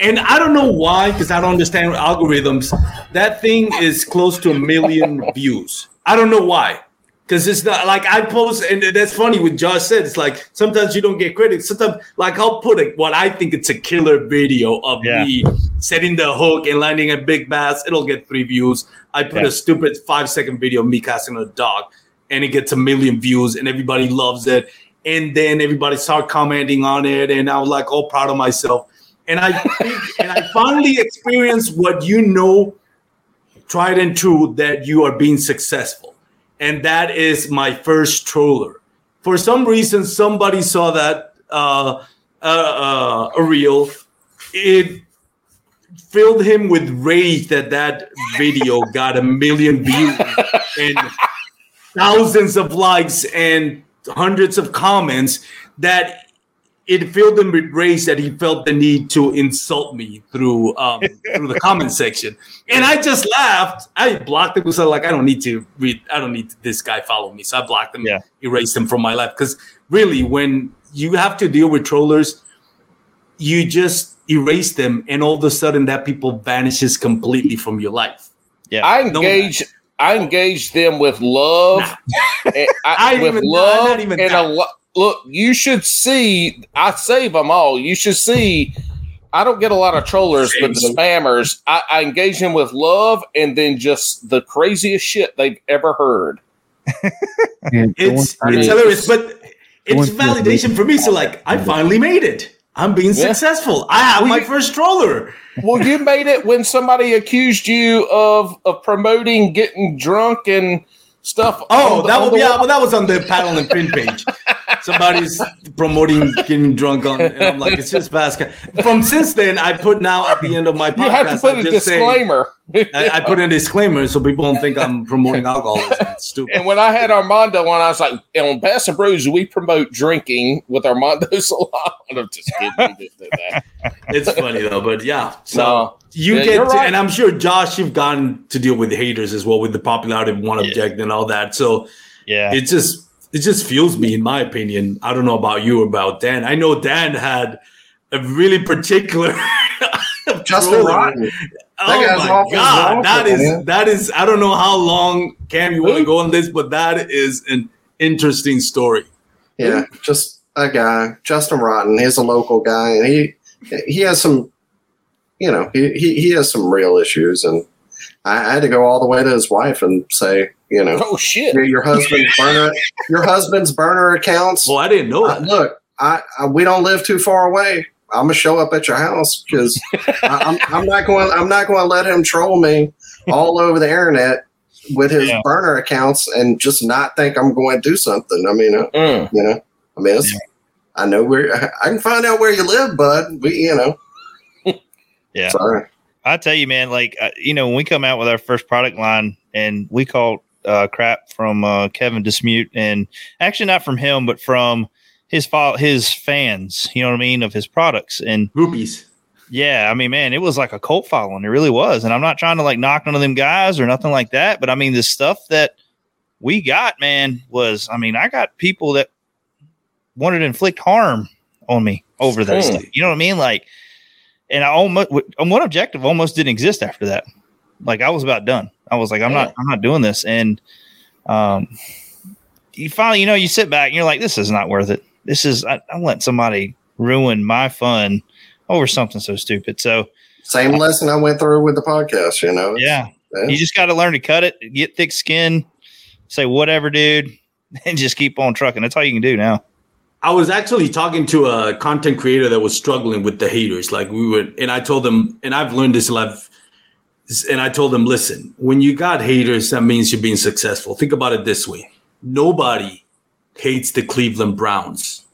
And I don't know why, because I don't understand algorithms. That thing is close to a million views. I don't know why. Because it's not like I post, and that's funny what Josh said. It's like sometimes you don't get credit. Sometimes, like I'll put a, what I think it's a killer video of Yeah. me setting the hook and landing a big bass. It'll get three views. I put Yeah. a stupid five second video of me casting a dog, and it gets a million views, and everybody loves it. And then everybody start commenting on it, and I was like all proud of myself. And I think, and I finally experienced what you know, tried and true, that you are being successful and that is my first troller. For some reason, somebody saw that uh, uh, uh, a reel. It filled him with rage that that video got a million views and thousands of likes and hundreds of comments. That it filled him with rage that he felt the need to insult me through um, through the comment section, and I just laughed. I blocked him because I like I don't need to read. I don't need this guy follow me, so I blocked him. Yeah. erased him from my life because really, when you have to deal with trollers. You just erase them, and all of a sudden, that people vanishes completely from your life. Yeah. I engage. I engage them with love, and I, I with even- love not even and a that. Lo- look. You should see. I save them all. You should see. I don't get a lot of trollers, but the spammers. I, I engage them with love, and then just the craziest shit they've ever heard. It's it's hilarious, but it's validation for me. So like, I finally made it. I'm being Yeah. successful. I have my you- first troller. Well, you made it when somebody accused you of of promoting getting drunk and stuff. Oh, the- that on was yeah, well, that was on the paddle and fin page. Somebody's promoting getting drunk on, and I'm like, it's just basket. From since then, I put now at the end of my podcast, You have to put I a just say- disclaimer. I, I put in a disclaimer so people don't think I'm promoting alcoholism. It's stupid. And when I had Armando on, I was like, on Bass and Brews, we promote drinking with Armando Salon. I'm just kidding. We didn't do that. It's funny though, but yeah. So No. you Yeah, get, to, right. and I'm sure Josh, you've gotten to deal with haters as well with the popularity of one Yeah. object and all that. So Yeah. it just it just fuels me, in my opinion. I don't know about you or about Dan. I know Dan had a really particular. Justin troller. Rotten. Oh my god, that is man. that is. I don't know how long Cam you want to go on this, but that is an interesting story. Yeah, just a guy, Justin Rotten. He's a local guy, and he he has some, you know, he he, he has some real issues, and I, I had to go all the way to his wife and say, you know, Oh, shit. your, your husband's burner, your husband's burner accounts. Well, I didn't know Uh, look, I, I we don't live too far away. I'm gonna show up at your house because I'm I'm not going I'm not going to let him troll me all over the internet with his Yeah. burner accounts and just not think I'm going to do something. I mean, uh, Mm. you know, I mean, it's, I know where I can find out where you live, bud. We, you know, Yeah. sorry. I tell you, man, like uh, you know, when we come out with our first product line, and we called uh, crap from uh, Kevin Dismute, and actually not from him, but from his fo- his fans. You know what I mean of his products, and Groupies. yeah, I mean, man, it was like a cult following. It really was, and I'm not trying to like knock none of them guys or nothing like that, but I mean, the stuff that we got, man, was I mean, I got people that wanted to inflict harm on me over that stuff. You know what I mean? Like, and I almost on one objective almost didn't exist after that. Like I was about done. I was like, I'm not, I'm not doing this. And um, you finally, you know, you sit back and you're like, this is not worth it. This is I, I'm letting somebody ruin my fun over something so stupid. So Same lesson I went through with the podcast. You know, yeah, yeah. you just got to learn to cut it, get thick skin, say whatever, dude, and just keep on trucking. That's all you can do now. I was actually talking to a content creator that was struggling with the haters. Like we were, and I told them, and I've learned this life. And I told them, listen, when you got haters, that means you're being successful. Think about it this way: nobody hates the Cleveland Browns,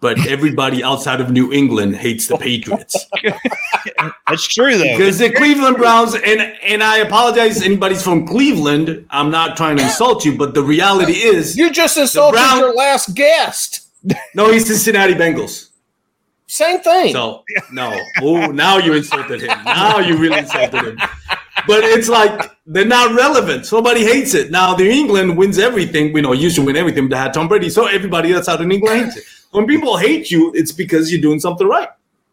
but everybody outside of New England hates the Patriots That's true though. because the Cleveland Browns. And and I apologize, anybody's from Cleveland. I'm not trying to insult you, but the reality is, You just insulted Brown- your last guest. no, he's Cincinnati Bengals. Same thing. So no. Oh, now you insulted him. Now you really insulted him. But it's like they're not relevant. Somebody hates it. Now the England wins everything. We know used to win everything, but they had Tom Brady. So everybody that's out in England hates it. When people hate you, it's because you're doing something right.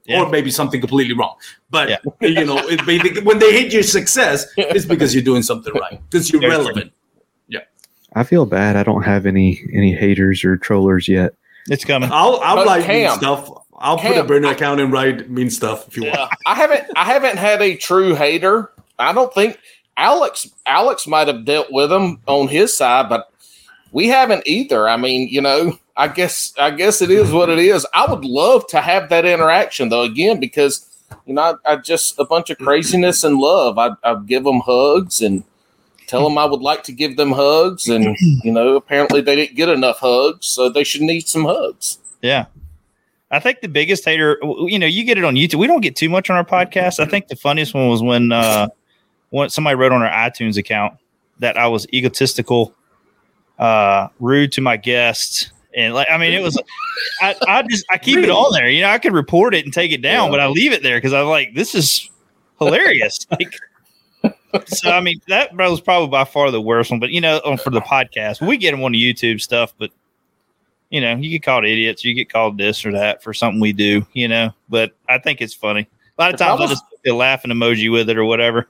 Yeah. Or maybe something completely wrong. But Yeah. you know, it, they- when they hate your success, it's because you're doing something right. Because you're Very true. relevant. I feel bad. I don't have any any haters or trollers yet. It's coming. I'll I'll oh, But write mean Cam- stuff. I'll put a Cam, burner account and write mean stuff if you want. Yeah, I haven't I haven't had a true hater. I don't think Alex Alex might have dealt with him on his side, but we haven't either. I mean, you know, I guess I guess it is what it is. I would love to have that interaction though again because you know I, I just a bunch of craziness and love. I I'd give them hugs and tell them I would like to give them hugs, and you know apparently they didn't get enough hugs, so they should need some hugs. Yeah. I think the biggest hater, you know, you get it on YouTube. We don't get too much on our podcast. I think the funniest one was when uh when somebody wrote on our iTunes account that I was egotistical, uh, rude to my guests. And like, I mean, it was, I, I just, I keep it on there. You know, I could report it and take it down, Yeah. but I leave it there because I'm like, this is hilarious. like, so, I mean, that was probably by far the worst one, but you know, for the podcast, we get them on the YouTube stuff, but you know, you get called idiots, you get called this or that for something we do, you know. But I think it's funny. A lot of times I was- just put the laughing emoji with it or whatever.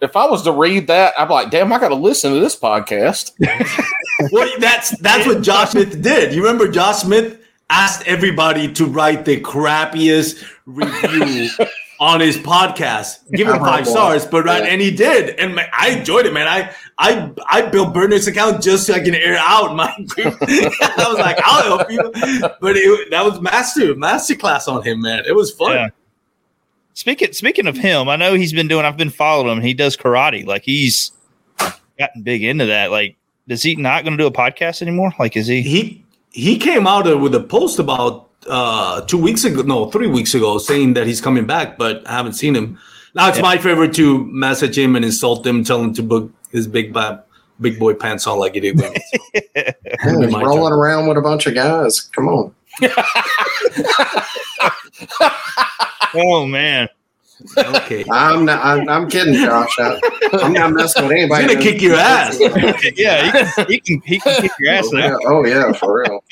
If I was to read that, I'm like, damn, I got to listen to this podcast. well, that's that's what Josh Smith did. You remember Josh Smith asked everybody to write the crappiest review on his podcast. Give him five stars, but right, and he did, and man, I enjoyed it, man. I I I built Bernard's account just so I can air out my. I was like, I'll help you, but it, that was master master class on him, man. It was fun. Yeah. Speaking speaking of him, I know he's been doing. I've been following him. He does karate. Like he's gotten big into that. Like, is he not going to do a podcast anymore? Like, is he? he he came out uh, with a post about uh two weeks ago no three weeks ago saying that he's coming back but i haven't seen him now it's Yeah. my favorite to message him and insult him tell him to book his big ba- big boy pants on like he did with me. Yeah, he's rolling turn. around with a bunch of guys. Come on. Oh man, okay I'm not. I'm, I'm kidding, Josh. I, I'm not messing with anybody. he's anybody. gonna kick your ass yeah, he can, he can he can kick your ass Oh yeah, oh, yeah for real.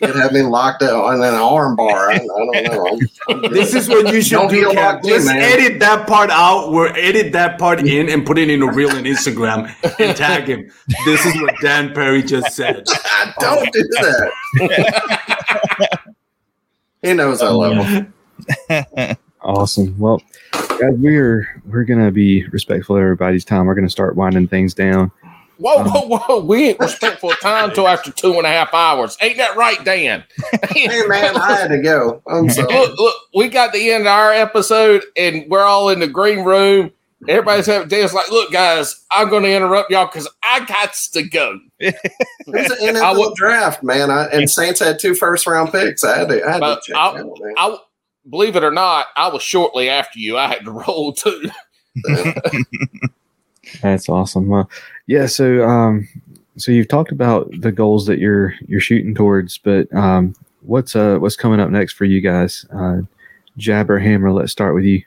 It had me locked up on an arm bar. I, I don't know. I'm, I'm this is what you should Don't do feel Cap. like me, just man. edit that part out or edit that part in and put it in a reel on instagram and tag him this is what dan perry just said don't do that. he knows I love him. Awesome. Well, guys, we're we're gonna be respectful of everybody's time. We're gonna start winding things down. Whoa, um, whoa, whoa. We ain't respectful of time until after two and a half hours. Ain't that right, Dan? Hey man, I had to go. I'm sorry. look, look, we got the end of our episode and we're all in the green room. Everybody's having Dan's like, look, guys, I'm going to interrupt y'all because I got to go. It's an I NFL would- draft, man. I, and Saints had two first round picks. I had to, I had to check I'll- out, man. I believe it or not, I was shortly after you. I had to roll too. That's awesome. Well, yeah. So, um, so you've talked about the goals that you're you're shooting towards, but um, what's uh what's coming up next for you guys? Uh, Jabber Hammer. Let's start with you.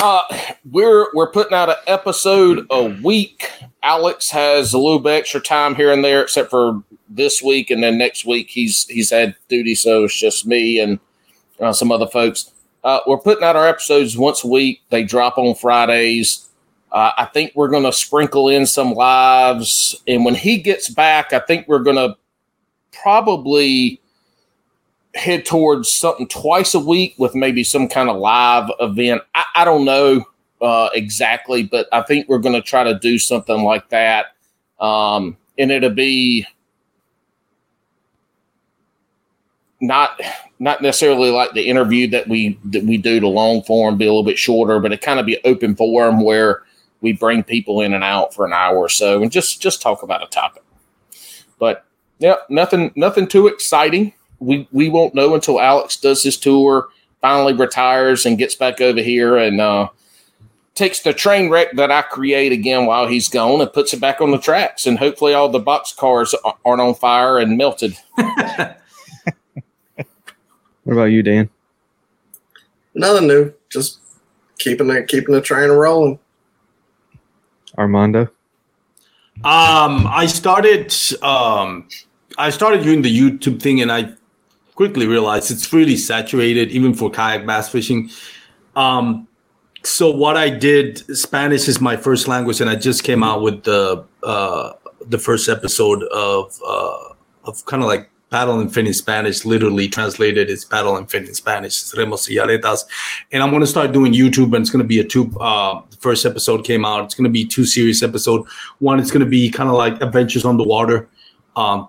Uh, we're we're putting out an episode a week. Alex has a little bit extra time here and there, except for this week, and then next week he's he's had duty, so it's just me and uh, some other folks. Uh, we're putting out our episodes once a week. They drop on Fridays. Uh, I think we're going to sprinkle in some lives, and when he gets back, I think we're going to probably head towards something twice a week with maybe some kind of live event. I, I don't know uh, exactly, but I think we're going to try to do something like that. Um, and it'll be not not necessarily like the interview that we that we do to long form, be a little bit shorter, but it kind of be open forum where we bring people in and out for an hour or so and just just talk about a topic. But yeah, nothing nothing too exciting we we won't know until Alex does his tour, finally retires and gets back over here and uh, takes the train wreck that I create again while he's gone and puts it back on the tracks. And hopefully, all the box cars aren't on fire and melted. What about you, Dan? Nothing new. Just keeping the keeping the train rolling. Armando. Um, I started um, I started doing the YouTube thing, and I quickly realized it's really saturated, even for kayak bass fishing. Um, so what I did, Spanish is my first language, and I just came out with the uh, the first episode of uh, of kind of like paddle and fin in Spanish. Literally translated, it's paddle and fin in Spanish. It's Remos y aletas, and I'm going to start doing YouTube, and it's going to be a two. Uh, first episode came out. It's going to be two series episode. One, it's going to be kind of like adventures on the water. Um,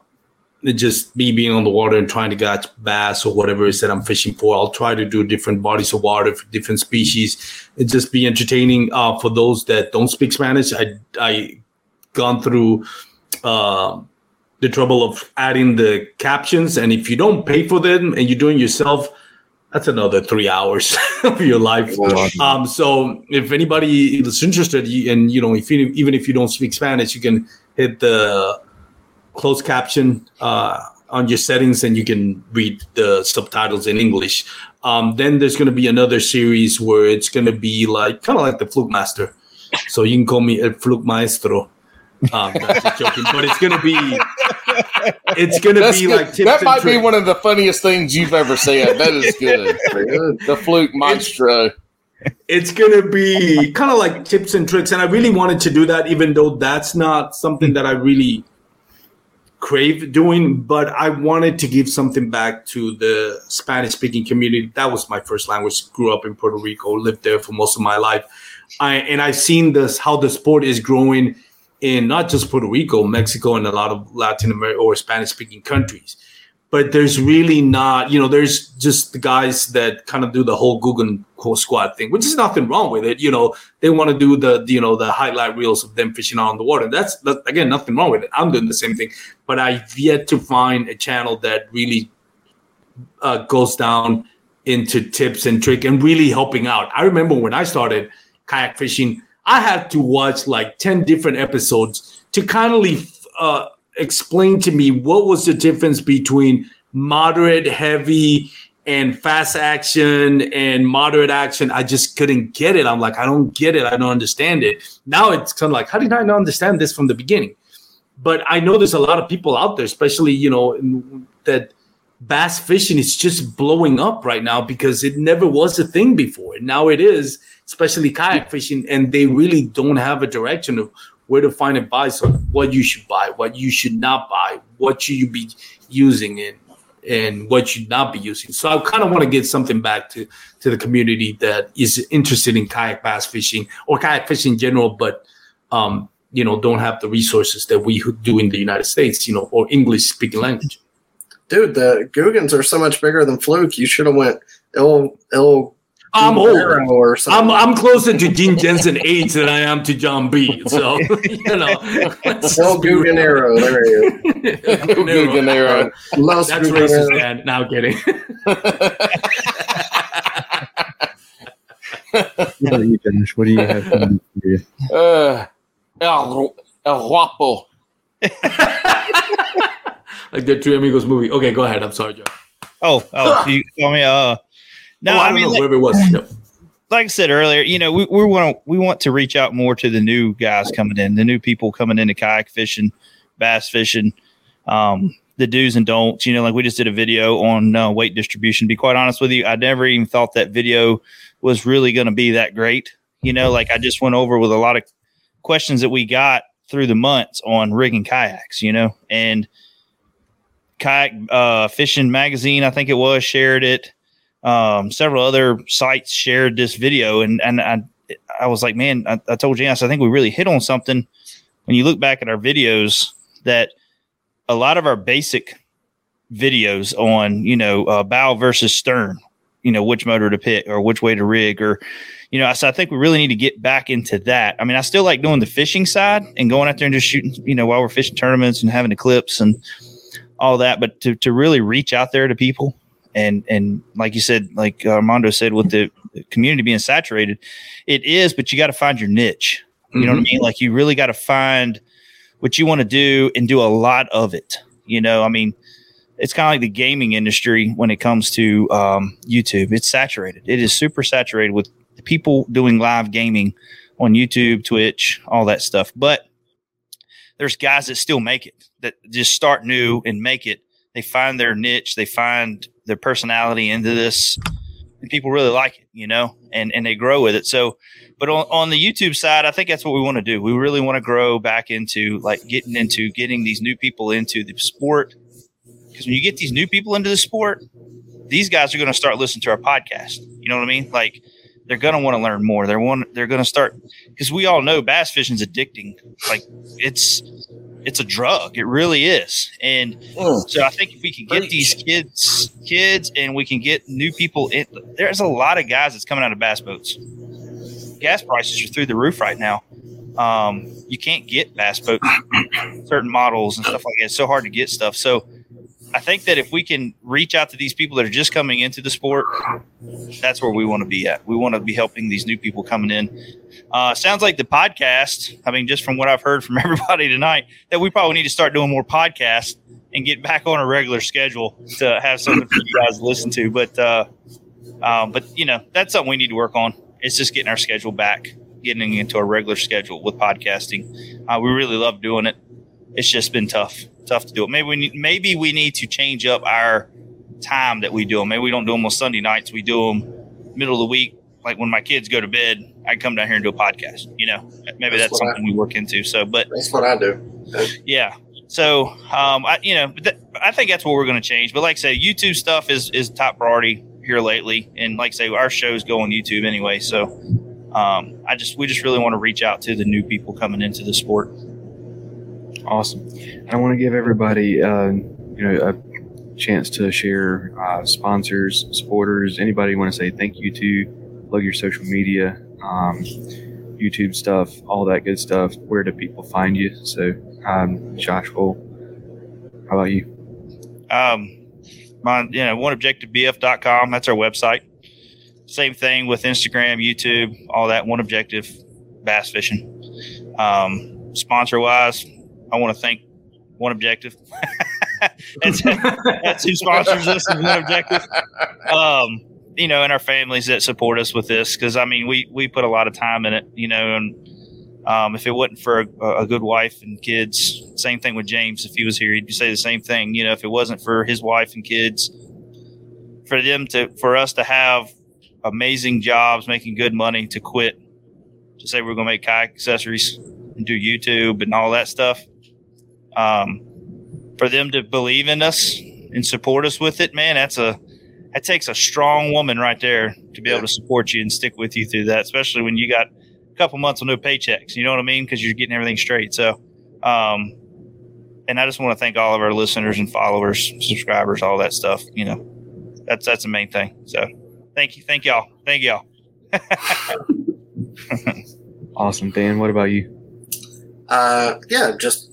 just me being on the water and trying to catch bass or whatever it is that I'm fishing for. I'll try to do different bodies of water for different species. It just be entertaining uh, for those that don't speak Spanish. I I gone through uh, the trouble of adding the captions, and if you don't pay for them and you're doing yourself, that's another three hours of your life. Um, so if anybody is interested, and you know, if you, even if you don't speak Spanish, you can hit the closed caption uh, on your settings, and you can read the subtitles in English. Um, then there's going to be another series where it's going to be like kind of like the Flukemaster. So you can call me El Fluke Maestro. Um, that's just joking, but it's going to be it's gonna be good. like tips that might be one of the funniest things you've ever said. That is good. The fluke maestro. it's gonna be kind of like tips and tricks and i really wanted to do that even though that's not something that i really crave doing but i wanted to give something back to the spanish speaking community that was my first language grew up in puerto rico lived there for most of my life I, and i've seen this how the sport is growing in not just puerto rico mexico and a lot of latin america or spanish speaking countries but there's really not, you know, there's just the guys that kind of do the whole Googan squad thing, which is nothing wrong with it. You know, they want to do the, you know, the highlight reels of them fishing out on the water. That's, that, again, nothing wrong with it. I'm doing the same thing, but I've yet to find a channel that really uh, goes down into tips and trick and really helping out. I remember when I started kayak fishing, I had to watch like 10 different episodes to kind of uh, explain to me what was the difference between moderate, heavy, and fast action and moderate action. I just couldn't get it. I'm like, I don't get it. I don't understand it. Now it's kind of like, how did I not understand this from the beginning? But I know there's a lot of people out there, especially, you know, that bass fishing is just blowing up right now because it never was a thing before. Now it is, especially kayak fishing, and they really don't have a direction of where to find advice on what you should buy, what you should not buy, what should you be using and and what should not be using. So I kind of want to get something back to to the community that is interested in kayak bass fishing or kayak fishing in general, but um, you know, don't have the resources that we do in the United States, you know, or English speaking language. Dude, the Googans are so much bigger than Fluke. You should have went Il Il I'm old. Or something. I'm I'm closer to Gene Jensen age than I am to John B. So you know, let's Il just be real. Guganero. There you Guganero. go. Los That's Guganero. racist, man. Now kidding. What about you, Josh? What do you have? coming for you? Uh, El, El Guapo. like the Three Amigos movie. Okay, go ahead. I'm sorry, Joe. Oh, oh, you call me. Uh, no, oh, I, I mean, know like, it was. Yep. like I said earlier, you know, we, we want to we want to reach out more to the new guys coming in, the new people coming into kayak fishing, bass fishing, um, the do's and don'ts. You know, like we just did a video on uh, weight distribution. To be quite honest with you, I never even thought that video was really going to be that great. You know, like I just went over with a lot of questions that we got through the months on rigging kayaks. You know, and kayak uh, fishing magazine, I think it was, shared it um, several other sites shared this video, and and I I was like, man, I, I told Janice, I think we really hit on something when you look back at our videos that a lot of our basic videos on you know uh, bow versus stern, you know which motor to pick or which way to rig or you know so I think we really need to get back into that. I mean, I still like doing the fishing side and going out there and just shooting, you know, while we're fishing tournaments and having the clips and all that, but to to really reach out there to people and and like you said, like Armando said, with the community being saturated, it is. But you got to find your niche. You know what I mean? Like you really got to find what you want to do and do a lot of it. You know, I mean, it's kind of like the gaming industry when it comes to um, YouTube. It's saturated. It is super saturated with people doing live gaming on YouTube, Twitch, all that stuff. But there's guys that still make it that just start new and make it. They find their niche. They find their personality into this and people really like it you know and and they grow with it so but on, on the youtube side i think that's what we want to do we really want to grow back into like getting into getting these new people into the sport because when you get these new people into the sport these guys are going to start listening to our podcast you know what i mean like they're going to want to learn more they're one they're going to start because we all know bass fishing's addicting like it's it's a drug it really is and Mm. so I think if we can get these kids, kids, and we can get new people in, there's a lot of guys that's coming out of bass boats. Gas prices are through the roof right now. Um, you can't get bass boats, certain models and stuff like that. It's so hard to get stuff. So I think that if we can reach out to these people that are just coming into the sport, that's where we want to be at. We want to be helping these new people coming in. Uh, sounds like the podcast. I mean, just from what I've heard from everybody tonight, that we probably need to start doing more podcasts and get back on a regular schedule to have something for you guys to listen to. But, uh, um, but you know, that's something we need to work on. It's just getting our schedule back, getting into a regular schedule with podcasting. Uh, we really love doing it. It's just been tough. Tough to do it. Maybe we need, maybe we need to change up our time that we do them. Maybe we don't do them on Sunday nights. We do them middle of the week, like when my kids go to bed. I come down here and do a podcast. You know, maybe That's that's, something we work into. So, but That's what I do. yeah. So, um, I, you know, but th- I think that's what we're going to change. But like I say, YouTube stuff is is top priority here lately, and like I say, our shows go on YouTube anyway. So, um, I just we just really want to reach out to the new people coming into the sport. Awesome. I want to give everybody, uh, you know, a chance to share uh, sponsors, supporters, anybody want to say thank you to, plug your social media, um, YouTube stuff, all that good stuff. Where do people find you? So, um, Josh, well, how about you? Um, my, you know, oneobjectivebf.com. That's our website. Same thing with Instagram, YouTube, all that. One Objective Bass Fishing. Um, sponsor wise, I want to thank One Objective. that's, that's who sponsors us. One Objective. Um, you know, and our families that support us with this, because I mean, we we put a lot of time in it. You know, and um, if it wasn't for a, a good wife and kids, same thing with James. If he was here, he'd say the same thing. You know, if it wasn't for his wife and kids, for them to, for us to have amazing jobs, making good money, to quit, to say we're going to make kayak accessories and do YouTube and all that stuff, um, for them to believe in us and support us with it, man, that's a that takes a strong woman right there to be able to support you and stick with you through that, especially when you got a couple months with no paychecks. You know what I mean? Because you're getting everything straight. So, um, and I just want to thank all of our listeners and followers, subscribers, all that stuff. You know, that's that's the main thing. So, thank you, thank y'all, thank y'all. Awesome, Dan. What about you? Uh, yeah, just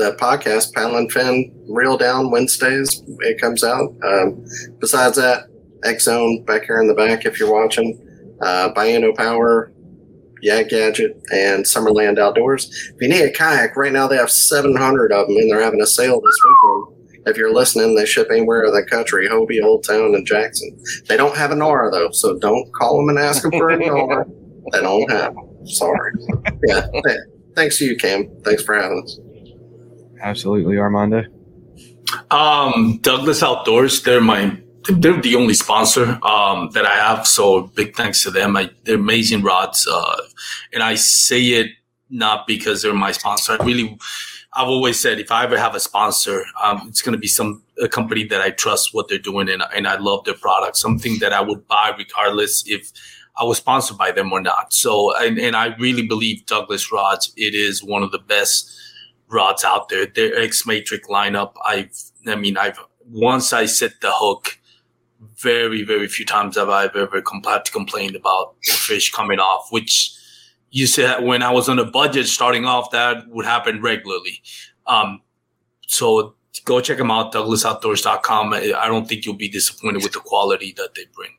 the podcast, Paddle and Fin, Reel Down Wednesdays. It comes out. Um, besides that, X Zone back here in the back if you're watching. Uh, Biano Power, Yeah Gadget, and Summerland Outdoors. If you need a kayak, right now they have 700 of them, and they're having a sale this weekend. If you're listening, they ship anywhere in the country, Hobie, Old Town, and Jackson. They don't have a Nora though, so don't call them and ask them for a Nora. They don't have them. Sorry. Yeah. Thanks to you, Cam. Thanks for having us. Absolutely, Armando. Um, Douglas Outdoors, they're my they're the only sponsor um, that I have. So big thanks to them. I, they're amazing rods, uh, and I say it not because they're my sponsor. I really, I've always said if I ever have a sponsor, um, it's going to be some a company that I trust what they're doing and, and I love their product. Something that I would buy regardless if I was sponsored by them or not. So, and, and I really believe Douglas rods. It is one of the best rods out there. Their X Matrix lineup. I've, I mean, I've once I set the hook, very, very few times have I ever compl- complained about the fish coming off, which you said when I was on a budget starting off, that would happen regularly. Um, so go check them out, douglasoutdoors.com. I I don't think you'll be disappointed with the quality that they bring.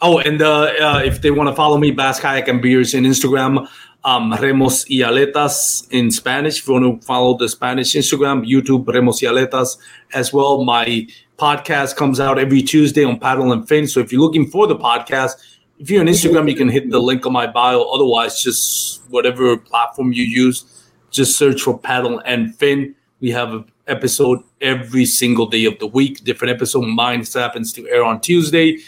Oh, and uh, uh, if they want to follow me, Bass Kayak and Beers in Instagram, um, Remos y Aletas in Spanish. If you want to follow the Spanish Instagram, YouTube, Remos y Aletas as well. My podcast comes out every Tuesday on Paddle and Fin. So if you're looking for the podcast, if you're on Instagram, you can hit the link on my bio. Otherwise, just whatever platform you use, just search for Paddle and Fin. We have an episode every single day of the week, different episode. Mine happens to air on Tuesday.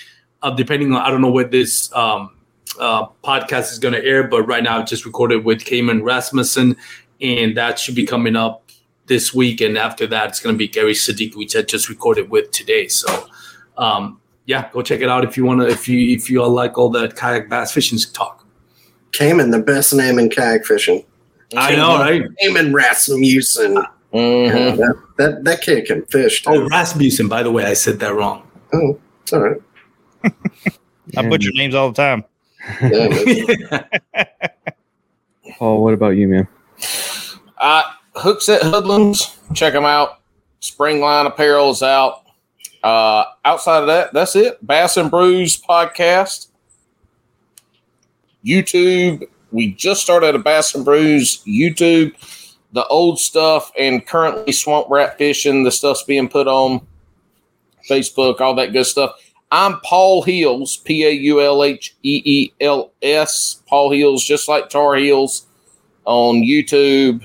Uh, depending on, I don't know where this um, uh, podcast is going to air, but right now I just recorded with Cayman Rasmussen, and that should be coming up this week. And after that, it's going to be Gary Sadiq, which I just recorded with today. So, um, yeah, go check it out if you want to. If you if you all like all that kayak bass fishing talk, Cayman, the best name in kayak fishing. I know, right? Cayman Rasmussen. Mhm. Yeah, that, that that kid can fish. Too. Oh, Rasmussen. By the way, I said that wrong. Oh, it's all right. I butcher names all the time. Yeah. Paul, what about you, man? Uh, Hookset Hoodlums, check them out. Spring line apparel is out. Uh, outside of that, that's it. Bass and Brews podcast. YouTube. We just started a Bass and Brews YouTube. The old stuff and currently swamp rat fishing. The stuff's being put on Facebook, all that good stuff. I'm Paul Heels, P A U L H E E L S. Paul Heels, just like Tar Heels on YouTube.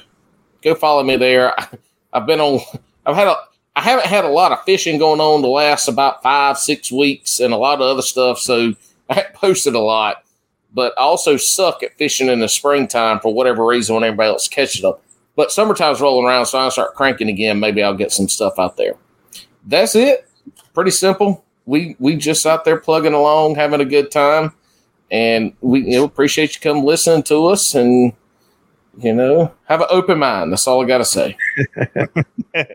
Go follow me there. I've been on. I've had a. I haven't had a lot of fishing going on the last about five, six weeks, and a lot of other stuff. So I haven't posted a lot. But I also suck at fishing in the springtime for whatever reason when everybody else catches them. But summertime's rolling around, so I start cranking again. Maybe I'll get some stuff out there. That's it. Pretty simple. We we just out there plugging along, having a good time, and we you know, appreciate you come listening to us and you know have an open mind. That's all I got to say.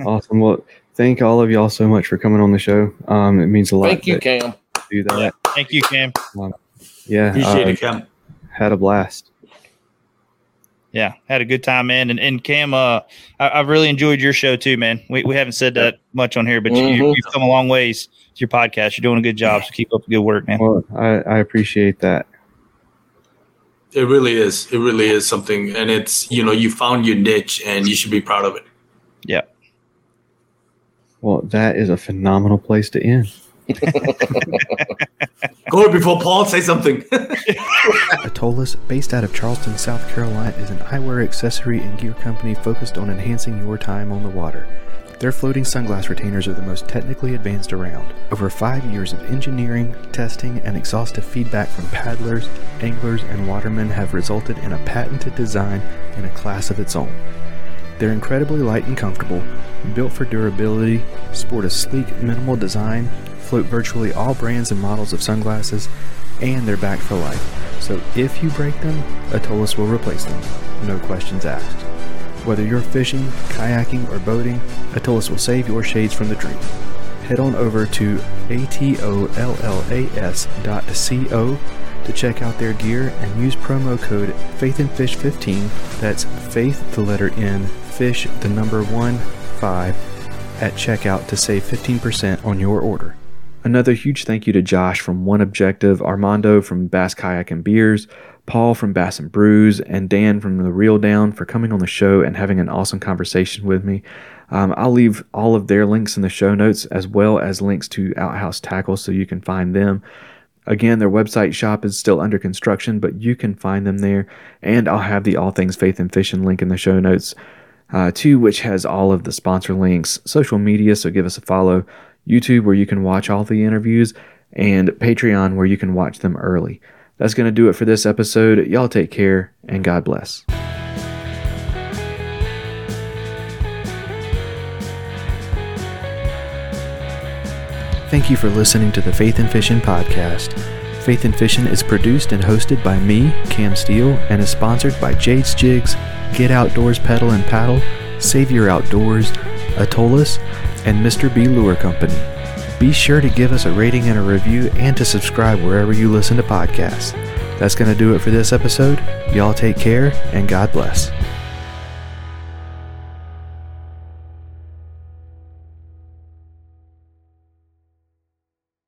awesome. Well, thank all of y'all so much for coming on the show. Um, it means a lot. Thank you, Cam. Do that. Thank you, Cam. Yeah, Appreciate uh, it, Cam. had a blast. Yeah, had a good time, man. And, and Cam, uh, I, I've really enjoyed your show too, man. We, we haven't said that much on here, but you, Mhm. you've come a long ways with your podcast. You're doing a good job, so keep up the good work, man. Well, I, I appreciate that. It really is. It really is something, and it's you know you found your niche, and you should be proud of it. Yeah. Well, that is a phenomenal place to end. Go before Paul say something. Atollas, based out of Charleston, South Carolina, is an eyewear accessory and gear company focused on enhancing your time on the water. Their floating sunglass retainers are the most technically advanced around. Over five years of engineering, testing, and exhaustive feedback from paddlers, anglers, and watermen have resulted in a patented design in a class of its own. They're incredibly light and comfortable, built for durability, sport a sleek, minimal design, float virtually all brands and models of sunglasses, and they're backed for life. So if you break them, Atollas will replace them. No questions asked. Whether you're fishing, kayaking, or boating, Atollas will save your shades from the dream. Head on over to atollas.co to check out their gear and use promo code FaithAndFish15. That's Faith, the letter N, Fish, the number 1, 5 at checkout to save 15% on your order. Another huge thank you to Josh from One Objective, Armando from Bass Kayak and Beers, Paul from Bass and Brews, and Dan from The Reel Down for coming on the show and having an awesome conversation with me. Um, I'll leave all of their links in the show notes as well as links to Outhouse Tackle so you can find them. Again, their website shop is still under construction, but you can find them there. And I'll have the All Things Faith and Fishing link in the show notes, uh, too, which has all of the sponsor links, social media, so give us a follow, YouTube, where you can watch all the interviews, and Patreon, where you can watch them early. That's going to do it for this episode. Y'all take care, and God bless. Thank you for listening to the Faith and Fishing podcast. Faith and Fishing is produced and hosted by me, Cam Steele, and is sponsored by Jade's Jigs, Get Outdoors Pedal and Paddle, Savior Outdoors, Atollas, and Mr. B Lure Company. Be sure to give us a rating and a review and to subscribe wherever you listen to podcasts. That's going to do it for this episode. Y'all take care and God bless.